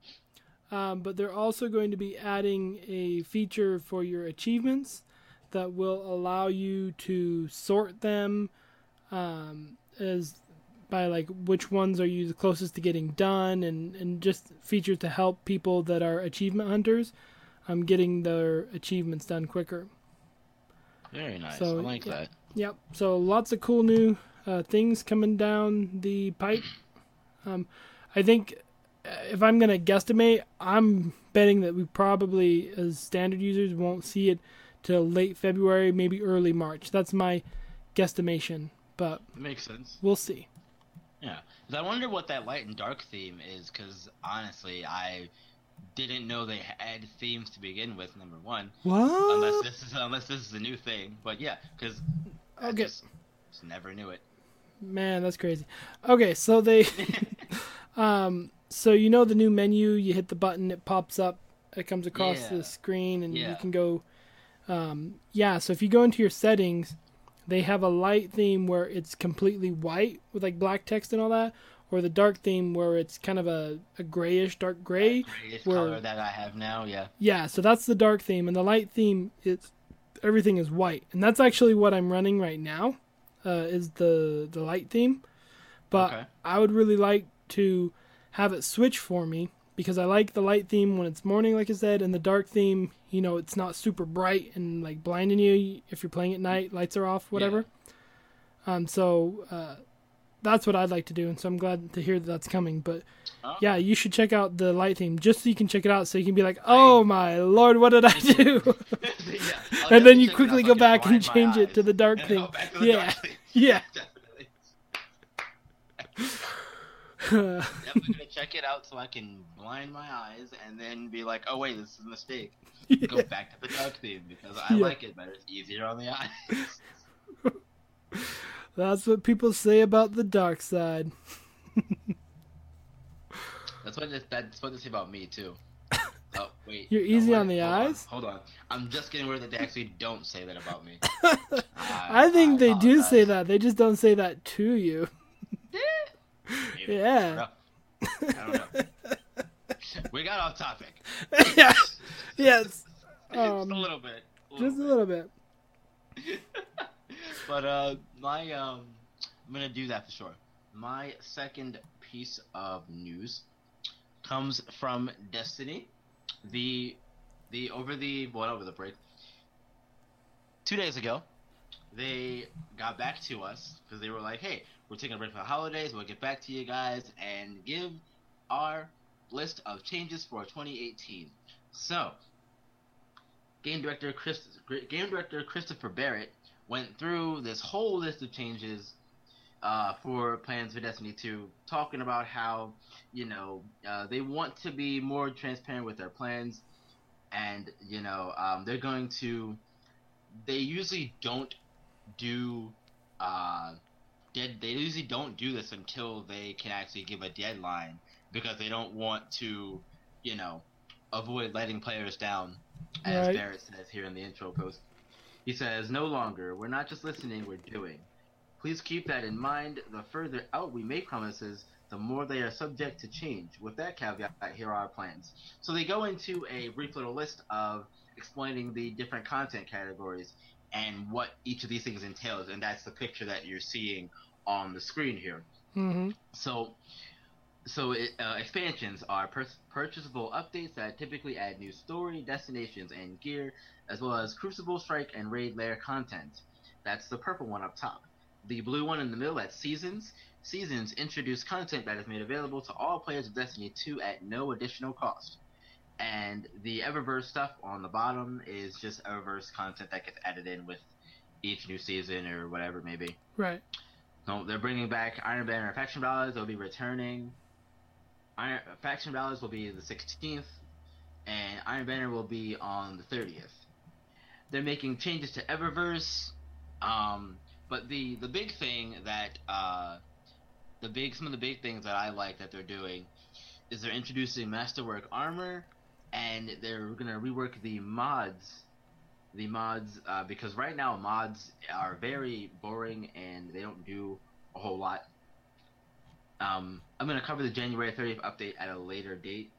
Um, but they're also going to be adding a feature for your achievements that will allow you to sort them um, as by like which ones are you the closest to getting done and, and just features to help people that are achievement hunters um, getting their achievements done quicker. Very nice. So, I like yeah. that. Yep. So lots of cool new uh, things coming down the pipe. Um, I think if I'm gonna guesstimate, I'm betting that we probably, as standard users, won't see it till late February, maybe early March. That's my guesstimation, but Makes sense. we'll see. Yeah. I wonder what that light and dark theme is, because honestly, I didn't know they had themes to begin with. Number one, what? unless this is unless this is a new thing. But yeah, because I Okay. just, just never knew it. Man, that's crazy. Okay, so they, <laughs> <laughs> um, so you know the new menu. You hit the button, it pops up. It comes across Yeah. the screen, and you can go. Um, yeah, so if you go into your settings, they have a light theme where it's completely white with like black text and all that, or the dark theme where it's kind of a, a grayish, dark gray. Greatest where- color that I have now. Yeah. Yeah, so that's the dark theme, and the light theme it's everything is white, and that's actually what I'm running right now. Uh, is the the light theme, but Okay. I would really like to have it switch for me because I like the light theme when it's morning, like I said, and the dark theme. You know, it's not super bright and like blinding you if you're playing at night. Lights are off, whatever. Um, so uh, that's what I'd like to do, and so I'm glad to hear that that's coming. But Oh. yeah, you should check out the light theme just so you can check it out, so you can be like, "Oh my lord, what did I <laughs> do?" Yeah, <laughs> and then you quickly go back and change it to the dark And theme. go back to the Yeah, dark theme. <laughs> yeah. Definitely. Gonna <laughs> check it out so I can blind my eyes and then be like, oh wait, this is a mistake. Go back to the dark theme because I Yeah. like it better. It's easier on the eyes. <laughs> That's what people say about the dark side. That's what this, that's what they say about me too. <laughs> Oh wait, You're no, easy wait, on the hold eyes? hold on, I'm just getting word that they actually don't say that about me. I think they do say that. They just don't say that to you. Maybe. Yeah. I don't know. <laughs> we got off topic. yes. Yes. <laughs> just Um, a little bit. a Just a little bit. <laughs> but uh, my um, I'm gonna do that for sure. My second piece of news comes from Destiny. The the over the well over the break. Two days ago, they got back to us because they were like, "Hey, we're taking a break for the holidays. We'll get back to you guys and give our list of changes for 2018." So, game director Chris, game director Christopher Barrett went through this whole list of changes uh, for plans for Destiny 2, talking about how you know uh, they want to be more transparent with their plans, and you know um, they're going to. They usually don't do. Uh, dead, they usually don't do this until they can actually give a deadline because they don't want to, you know, avoid letting players down, as Right. Barrett says here in the intro post. He says, "No longer. We're not just listening. We're doing." Please keep that in mind. The further out we make promises, the more they are subject to change. With that caveat, here are our plans. So they go into a brief little list of explaining the different content categories and what each of these things entails, and that's the picture that you're seeing on the screen here. hmm So, so it, uh, expansions are pur- purchasable updates that typically add new story, destinations, and gear, as well as Crucible Strike and Raid Lair content. That's the purple one up top. The blue one in the middle, that's Seasons. Seasons introduce content that is made available to all players of Destiny 2 at no additional cost. And the Eververse stuff on the bottom is just Eververse content that gets added in with each new season or whatever it may be. Right. So they're bringing back Iron Banner and Faction Rallies. They'll be returning. Iron Faction Rallies will be the 16th, and Iron Banner will be on the 30th. They're making changes to Eververse, um, but the the big thing that uh, the big some of the big things that I like that they're doing is they're introducing Masterwork armor, and they're gonna rework the mods the mods uh, because right now mods are very boring and they don't do a whole lot. Um, I'm gonna cover the January 30th update at a later date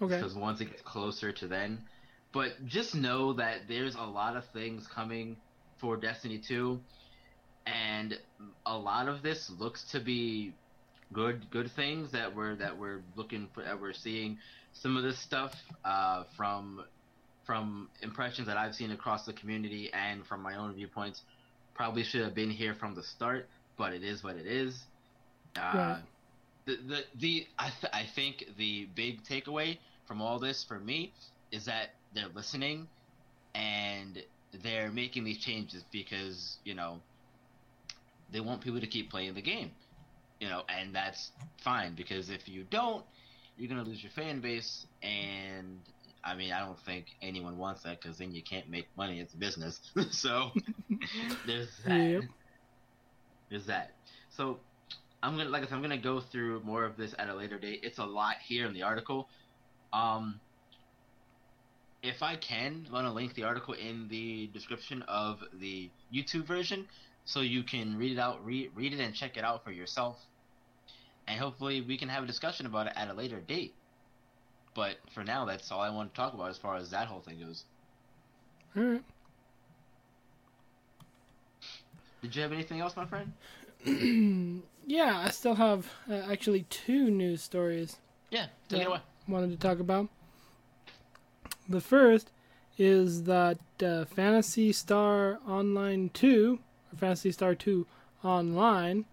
Okay. because once it gets closer to then. But just know that there's a lot of things coming for Destiny 2, and a lot of this looks to be good good things that we're that we're looking for that we're seeing some of this stuff uh, from from impressions that I've seen across the community and from my own viewpoints probably should have been here from the start, but it is what it is. Uh, Right. The the, the I, th- I think the big takeaway from all this for me is that they're listening and they're making these changes because you know they want people to keep playing the game you know and that's fine because if you don't you're gonna lose your fan base and i mean i don't think anyone wants that because then you can't make money it's a business. <laughs> So <laughs> there's that. Yep. there's that. So i'm gonna like i said i'm gonna go through more of this at a later date. It's a lot here in the article. Um if I can, I'm gonna link the article in the description of the YouTube version, so you can read it out, read, read it, and check it out for yourself. And hopefully, we can have a discussion about it at a later date. But for now, that's all I want to talk about as far as that whole thing goes. All right. Did you have anything else, my friend? <clears throat> yeah, I still have uh, actually two news stories Yeah, take it away. wanted to talk about. The first is that uh, Phantasy Star Online 2, or Phantasy Star 2 Online,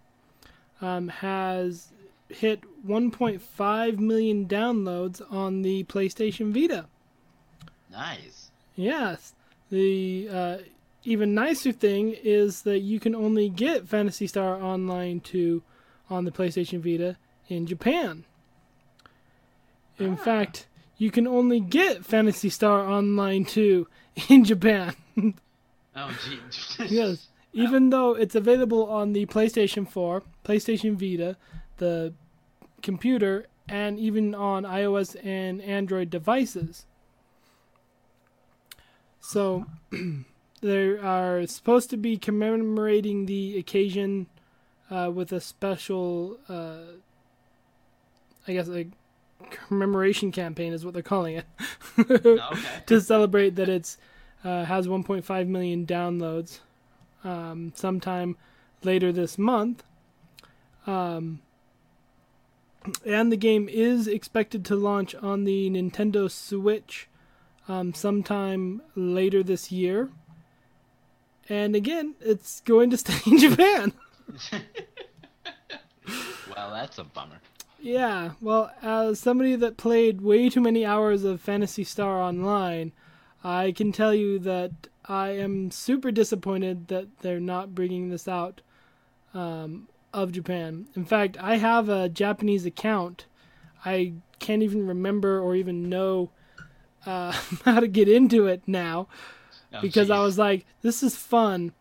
um, has hit 1.5 million downloads on the PlayStation Vita. Nice. Yes. The uh, even nicer thing is that you can only get Phantasy Star Online 2 on the PlayStation Vita in Japan. In Ah. fact, you can only get Phantasy Star Online 2 in Japan. <laughs> Oh, gee. yes. <laughs> Even though it's available on the PlayStation 4, PlayStation Vita, the computer, and even on iOS and Android devices. So, <clears throat> they are supposed to be commemorating the occasion uh, with a special, uh, I guess, a commemoration campaign is what they're calling it, <laughs> okay. to celebrate that it's uh, has 1.5 million downloads um, sometime later this month. Um, and the game is expected to launch on the Nintendo Switch um, sometime later this year. and again, it's going to stay in <laughs> Japan. <laughs> well, that's a bummer. Yeah, well, as somebody that played way too many hours of Phantasy Star Online, I can tell you that I am super disappointed that they're not bringing this out um, of Japan. In fact, I have a Japanese account. I can't even remember or even know uh, <laughs> how to get into it now Oh, because I was like, this is fun,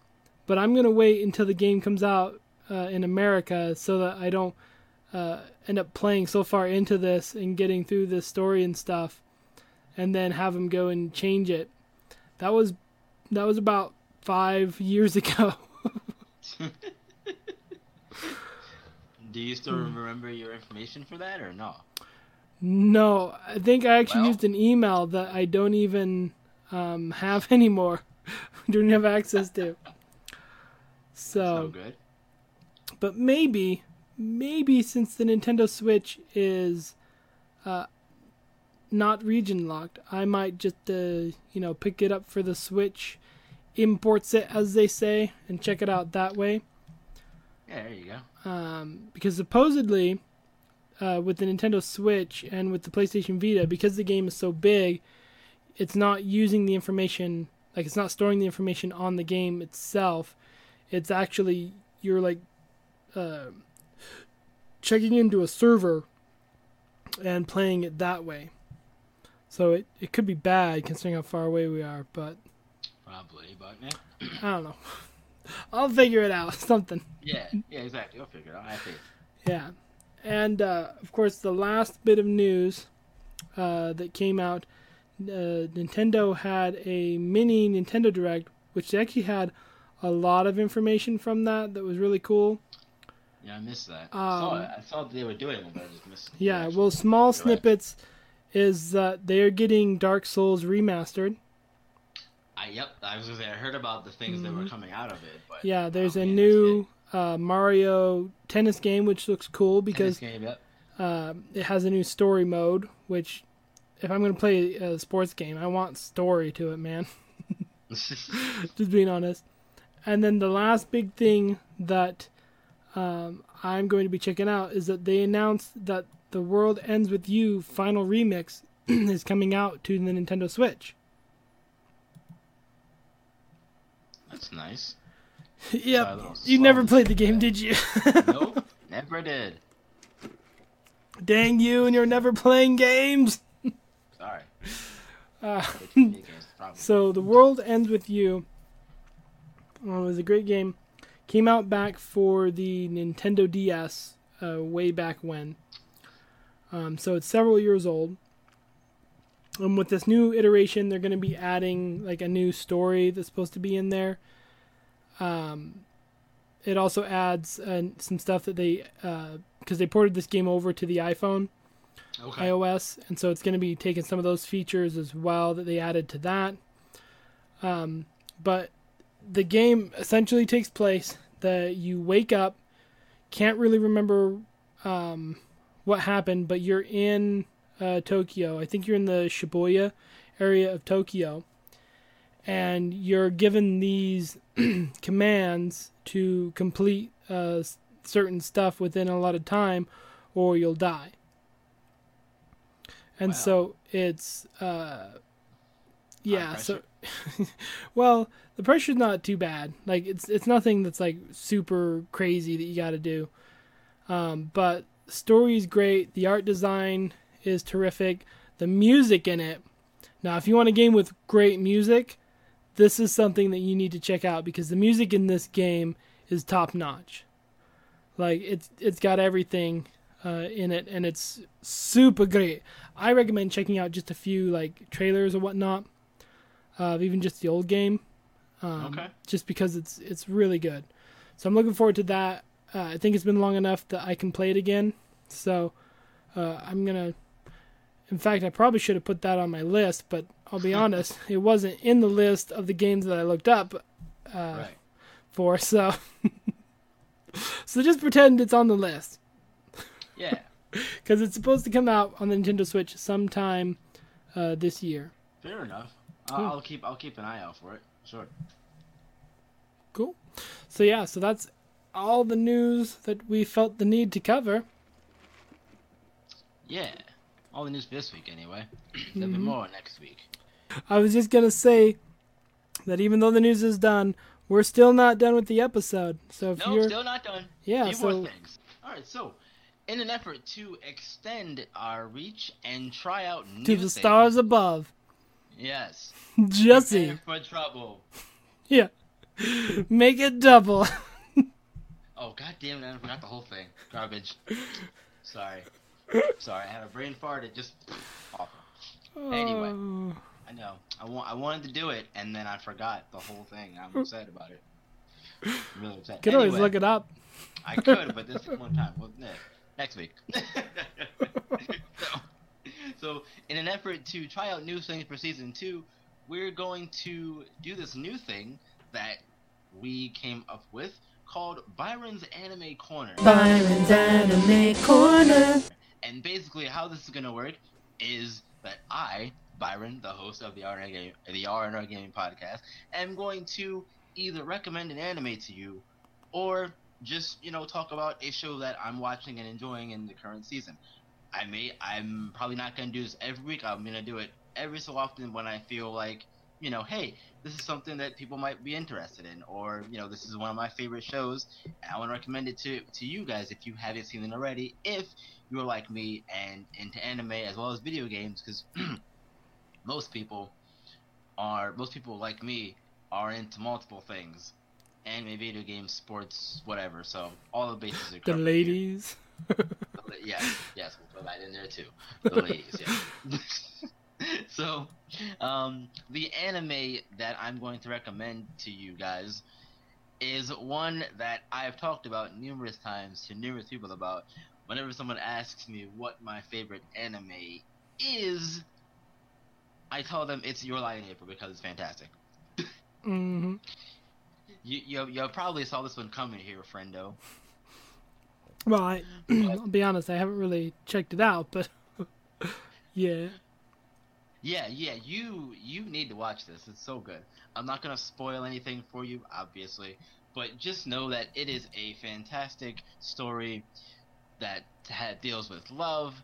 but I'm gonna wait until the game comes out uh, in America so that I don't uh, end up playing so far into this and getting through this story and stuff, and then have them go and change it. That was that was about five <laughs> years ago. <laughs> Do you still Hmm. remember your information for that or no? no, I think I actually Well. used an email that I don't even um, <laughs> have anymore. <laughs> don't have access to. So. good. but maybe maybe since the Nintendo Switch is uh, not region locked, I might just uh, you know pick it up for the Switch, imports it as they say, and check it out that way. Yeah, there you go. Um, because supposedly, uh, with the Nintendo Switch and with the PlayStation Vita, because the game is so big, it's not using the information like it's not storing the information on the game itself. It's actually you're like uh, checking into a server and playing it that way. So it, it could be bad considering how far away we are, but Probably, but yeah. I don't know. <laughs> I'll figure it out. <laughs> Something. Yeah, yeah, exactly. I'll figure it out. I faith. Yeah. And uh, of course, the last bit of news uh, that came out uh, Nintendo had a mini Nintendo Direct, which they actually had a lot of information from that that was really cool. Yeah, I missed that. I saw Um, it. I saw they were doing it, but I just missed. Yeah, well, small snippets is that they're getting Dark Souls remastered. I yep. I was gonna say I heard about the things that were coming out of it, but Mm-hmm. Yeah, there's a new uh, Mario tennis game, which looks cool because game, yep. uh, it has a new story mode, which if I'm going to play a sports game, I want story to it, man. <laughs> <laughs> Just being honest. And then the last big thing that um, I'm going to be checking out is that they announced that The World Ends With You Final Remix <clears throat> is coming out to the Nintendo Switch. That's nice. <laughs> yep. You never played the game, did you? <laughs> Nope, never did. Dang you, and you're never playing games. <laughs> Sorry. Uh, But you make games, probably. So the world ends with you. Uh, it was a great game. Came out back for the Nintendo DS uh, way back when. Um, so it's several years old. And with this new iteration, they're going to be adding like a new story that's supposed to be in there. Um, it also adds uh, some stuff that they because they ported this game over to the iPhone Okay. iOS, and so it's going to be taking some of those features as well that they added to that. Um, but the game essentially takes place that you wake up, can't really remember um, what happened, but you're in uh, Tokyo. I think you're in the Shibuya area of Tokyo, and you're given these <clears throat> commands to complete uh, certain stuff within a lot of time, or you'll die. And Wow. so it's uh yeah, so <laughs> well, the pressure's not too bad. Like it's it's nothing that's like super crazy that you got to do. Um but story's great, the art design is terrific, the music in it. Now, if you want a game with great music, this is something that you need to check out because the music in this game is top notch. Like it's it's got everything uh, in it, and it's super great. I recommend checking out just a few like trailers or whatnot of even just the old game, um, Okay. just because it's it's really good. So I'm looking forward to that. Uh, I think it's been long enough that I can play it again. So uh, I'm gonna. In fact, I probably should have put that on my list, but I'll be <laughs> honest, it wasn't in the list of the games that I looked up uh, right. for. So, <laughs> so just pretend it's on the list Yeah. <laughs> because it's supposed to come out on the Nintendo Switch sometime uh, this year. Fair enough. I'll. I'll keep I'll keep an eye out for it. Sure. Cool. So yeah, so that's all the news that we felt the need to cover. Yeah. All the news for this week, anyway. <clears throat> There'll be mm-hmm. more next week. I was just gonna say that even though the news is done, we're still not done with the episode. So if No, you're still not done. Yeah, Few so- more things. All right, so in an effort to extend our reach and try out new to the things- stars above, Yes. Jesse, for trouble. <laughs> yeah, make it double. <laughs> Oh god damn it! I forgot the whole thing. Garbage. <laughs> Sorry. Sorry, I had a brain fart. It just awful. Anyway. I know. I want. I wanted to do it, and then I forgot the whole thing. I'm upset about it. I'm really upset. could always Anyway, look it up. I could, but this is one time. Well, next week. <laughs> so, so, in an effort to try out new things for season two, we're going to do this new thing that we came up with called Byron's Anime Corner. Byron's Anime Corner. And basically, how this is going to work is that I, Byron, the host of the game, the RNR Gaming Podcast, am going to either recommend an anime to you, or just you know talk about a show that I'm watching and enjoying in the current season. I may, I'm probably not going to do this every week. I'm going to do it every so often when I feel like, you know, hey, this is something that people might be interested in, or you know, this is one of my favorite shows, and I want to recommend it to to you guys if you haven't seen it already. If you're like me and into anime as well as video games, because <clears throat> most people are most people like me are into multiple things, anime, video games, sports, whatever. So all the bases are The covered ladies. The la- Yes, yes, we'll put that in there too. <laughs> The ladies, yeah. <laughs> <laughs> so, um, the anime that I'm going to recommend to you guys is one that I've talked about numerous times to numerous people about. Whenever someone asks me what my favorite anime is, I tell them it's Your Lie in April because it's fantastic. hmm You, you, you probably saw this one coming here, friendo. Well, I, <clears throat> I'll be honest, I haven't really checked it out, but <laughs> yeah. Yeah, yeah, you you need to watch this. It's so good. I'm not gonna spoil anything for you, obviously, but just know that it is a fantastic story that ha- deals with love,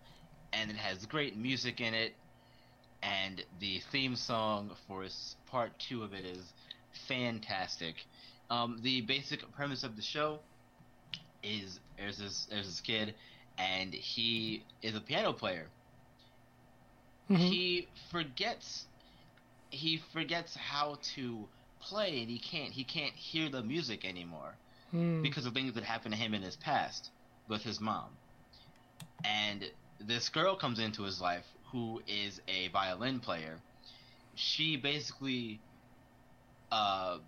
and it has great music in it, and the theme song for part two of it is fantastic. Um, the basic premise of the show is there's this there's this kid, and he is a piano player Mhm. he forgets he forgets how to play and he can't he can't hear the music anymore Mm. because of things that happened to him in his past with his mom and this girl comes into his life who is a violin player she basically uh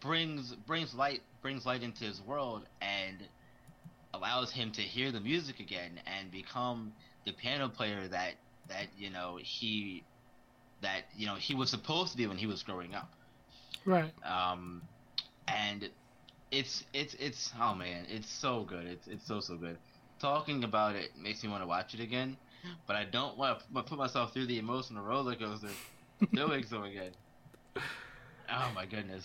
brings brings light brings light into his world and allows him to hear the music again and become the piano player that that you know he that you know he was supposed to be when he was growing up Right. um and it's it's it's oh man it's so good it's it's so so good talking about it makes me want to watch it again but i don't want to put myself through the emotional roller coaster doing so again oh my goodness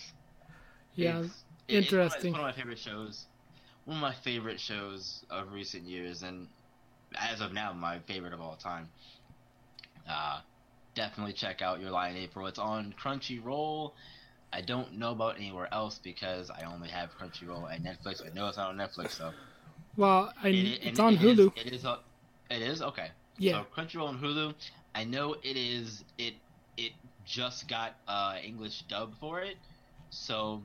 Yeah. It's- it- it's one of- interesting. It's one of my favorite shows. One of my favorite shows of recent years, and as of now, my favorite of all time. Uh, definitely check out Your Lie in April. It's on Crunchyroll. I don't know about anywhere else because I only have Crunchyroll and Netflix. I know it's not on Netflix, so Well, I, It- it's and on it is- Hulu. it is. uh, It is okay. Yeah. So Crunchyroll and Hulu. I know it is. It it just got uh, English dub for it, so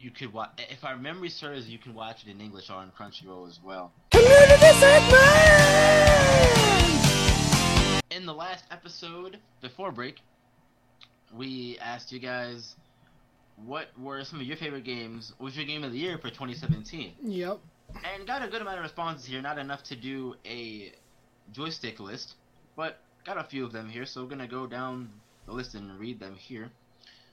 you could watch. If our memory serves, you can watch it in English on Crunchyroll as well. Community segment! In the last episode before break, we asked you guys what were some of your favorite games. What was your game of the year for 2017? Yep. and got a good amount of responses here. Not enough to do a joystick list, but got a few of them here. So we're gonna go down the list and read them here.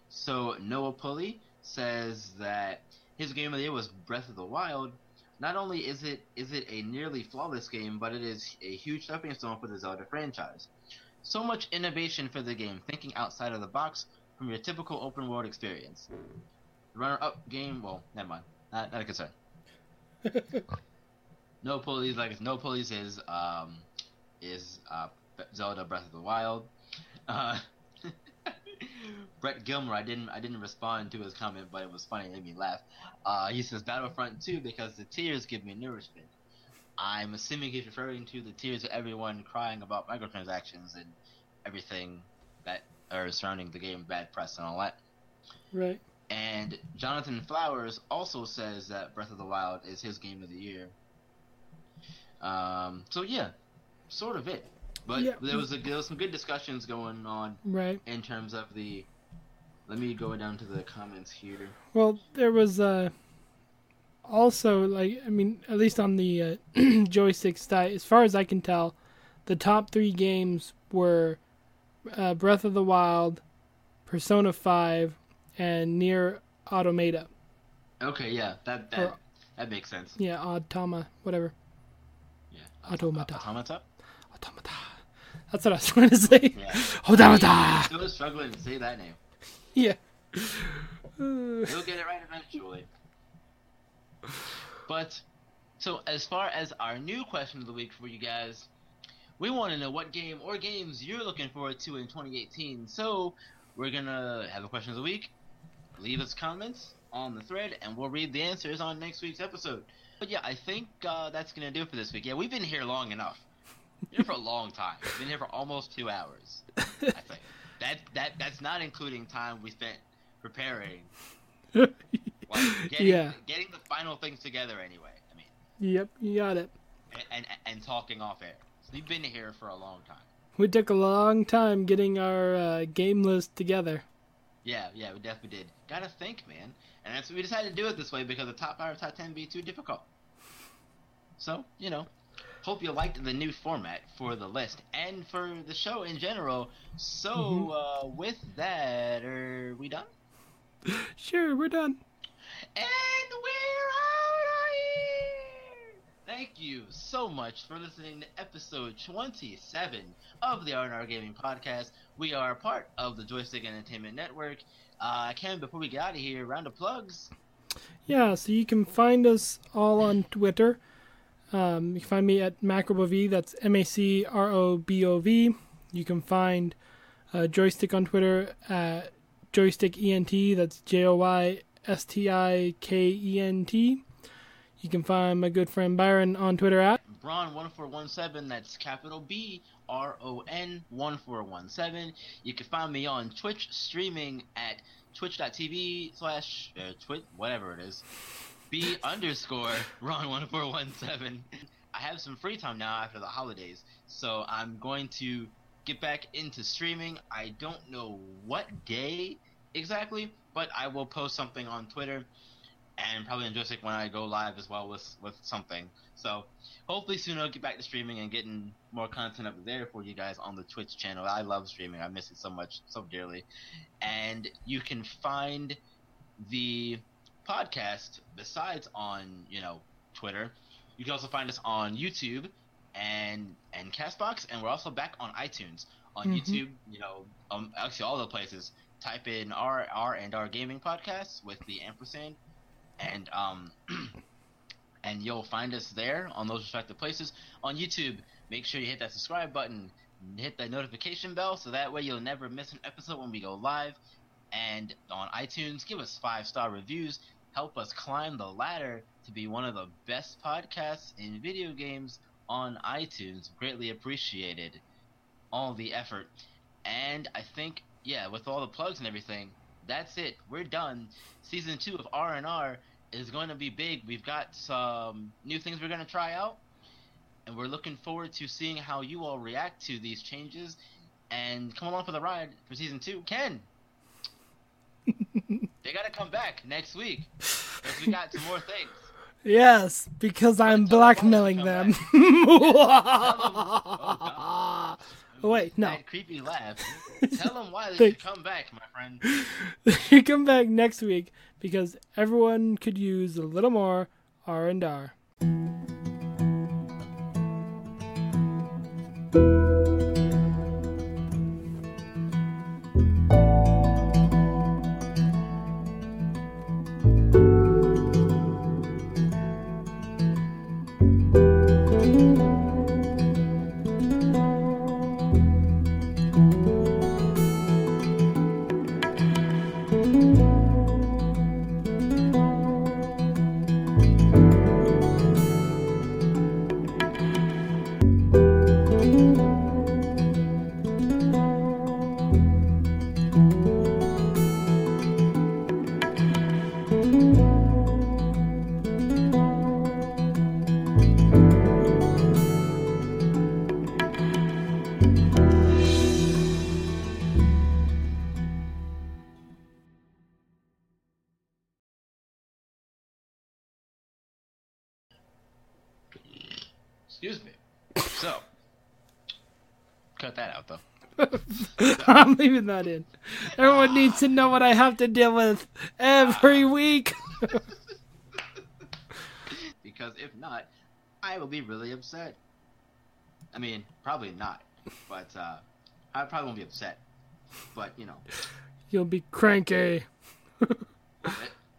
So Noah Pulley says that his game of the year was Breath of the Wild. Not only is it is it a nearly flawless game, but it is a huge stepping stone for the Zelda franchise. So much innovation for the game, thinking outside of the box, from your typical open world experience. The runner-up game, well, never mind, not, not a concern. <laughs> no Police, like No Police is um is uh Zelda Breath of the Wild. Uh, <laughs> Brett Gilmore, I didn't I didn't respond to his comment, but it was funny, it made me laugh. Uh, he says Battlefront 2 because the tears give me nourishment. I'm assuming he's referring to the tears of everyone crying about microtransactions and everything that are surrounding the game, bad press and all that. Right. And Jonathan Flowers also says that Breath of the Wild is his game of the year. Um, so yeah, sort of it. But Yeah. there was a, there was some good discussions going on Right. in terms of the. Let me go down to the comments here. Well, there was uh, also like I mean, at least on the uh, <clears throat> joystick side, as far as I can tell, the top three games were uh, Breath of the Wild, Persona Five, and NieR Automata. Okay, yeah, that that Or- that makes sense. Yeah, Automa, whatever. Yeah, Automata. Automata. Automata. That's what I was <laughs> trying to say. Yeah. Automata. Still struggling to say that name. Yeah. He'll get it right eventually. But so as far as our new question of the week for you guys, we want to know what game or games you're looking forward to in 2018. So we're gonna have a question of the week. Leave us comments on the thread, and we'll read the answers on next week's episode. But yeah, I think uh, that's gonna do it for this week. Yeah, we've been here long enough. Been here for a long time. We've been here for almost two hours. I think <laughs> that that that's not including time we spent preparing <laughs> like getting, Yeah. getting the final things together anyway. I mean, yep, you got it. and, and and talking off air. So we've been here for a long time. We took a long time getting our uh, game list together. Yeah, yeah, we definitely did. Gotta think, man. And that's we decided to do it this way because the top five, top ten be too difficult. So you know, hope you liked the new format for the list and for the show in general. So Mhm. uh, with that, are we done? <laughs> Sure, we're done. And we're out of here! Thank you so much for listening to episode 27 of the R&R Gaming Podcast. We are part of the Joystick Entertainment Network. Uh, Ken, before we get out of here, round of plugs. Yeah, so you can find us all on Twitter. Um, you can find me at MacroBov, that's M A C R O B O V. You can find uh, Joystick on Twitter at Joystick ENT, that's J O Y S T I K E N T. You can find my good friend Byron on Twitter at Bron1417, that's capital B R O N 1417. You can find me on Twitch streaming at twitch.tv slash uh, twit, whatever it is. B underscore Ron1417. I have some free time now after the holidays, so I'm going to get back into streaming. I don't know what day exactly, but I will post something on Twitter and probably on Joystick when I go live as well with with something. So hopefully soon I'll get back to streaming and getting more content up there for you guys on the Twitch channel. I love streaming. I miss it so much, so dearly. And you can find the podcast besides on, you know, Twitter. You can also find us on YouTube and and Castbox, and we're also back on iTunes. On Mhm. YouTube, you know, um, actually all the places. Type in R R and R Gaming podcast with the ampersand, and um, <clears throat> and you'll find us there on those respective places. On YouTube, make sure you hit that subscribe button, and hit that notification bell, so that way you'll never miss an episode when we go live. And on iTunes, give us five star reviews. Help us climb the ladder to be one of the best podcasts in video games on iTunes. Greatly appreciated. All the effort. And I think, yeah, with all the plugs and everything, that's it. We're done. Season two of R and R is going to be big. We've got some new things we're going to try out, and we're looking forward to seeing how you all react to these changes. And come along for the ride for season two. Ken, <laughs> they got to come back next week because we <laughs> got some more things. Yes, because I'm blackmailing them. <laughs> Oh, Oh, wait, no. That creepy laugh. <laughs> Tell them why they They- should come back, my friend. you come back next week because everyone could use a little more R and R. <laughs> I'm leaving that in. Everyone needs to know what I have to deal with every week. <laughs> because if not, I will be really upset. I mean, probably not, but uh, I probably won't be upset. But you know, You'll be cranky.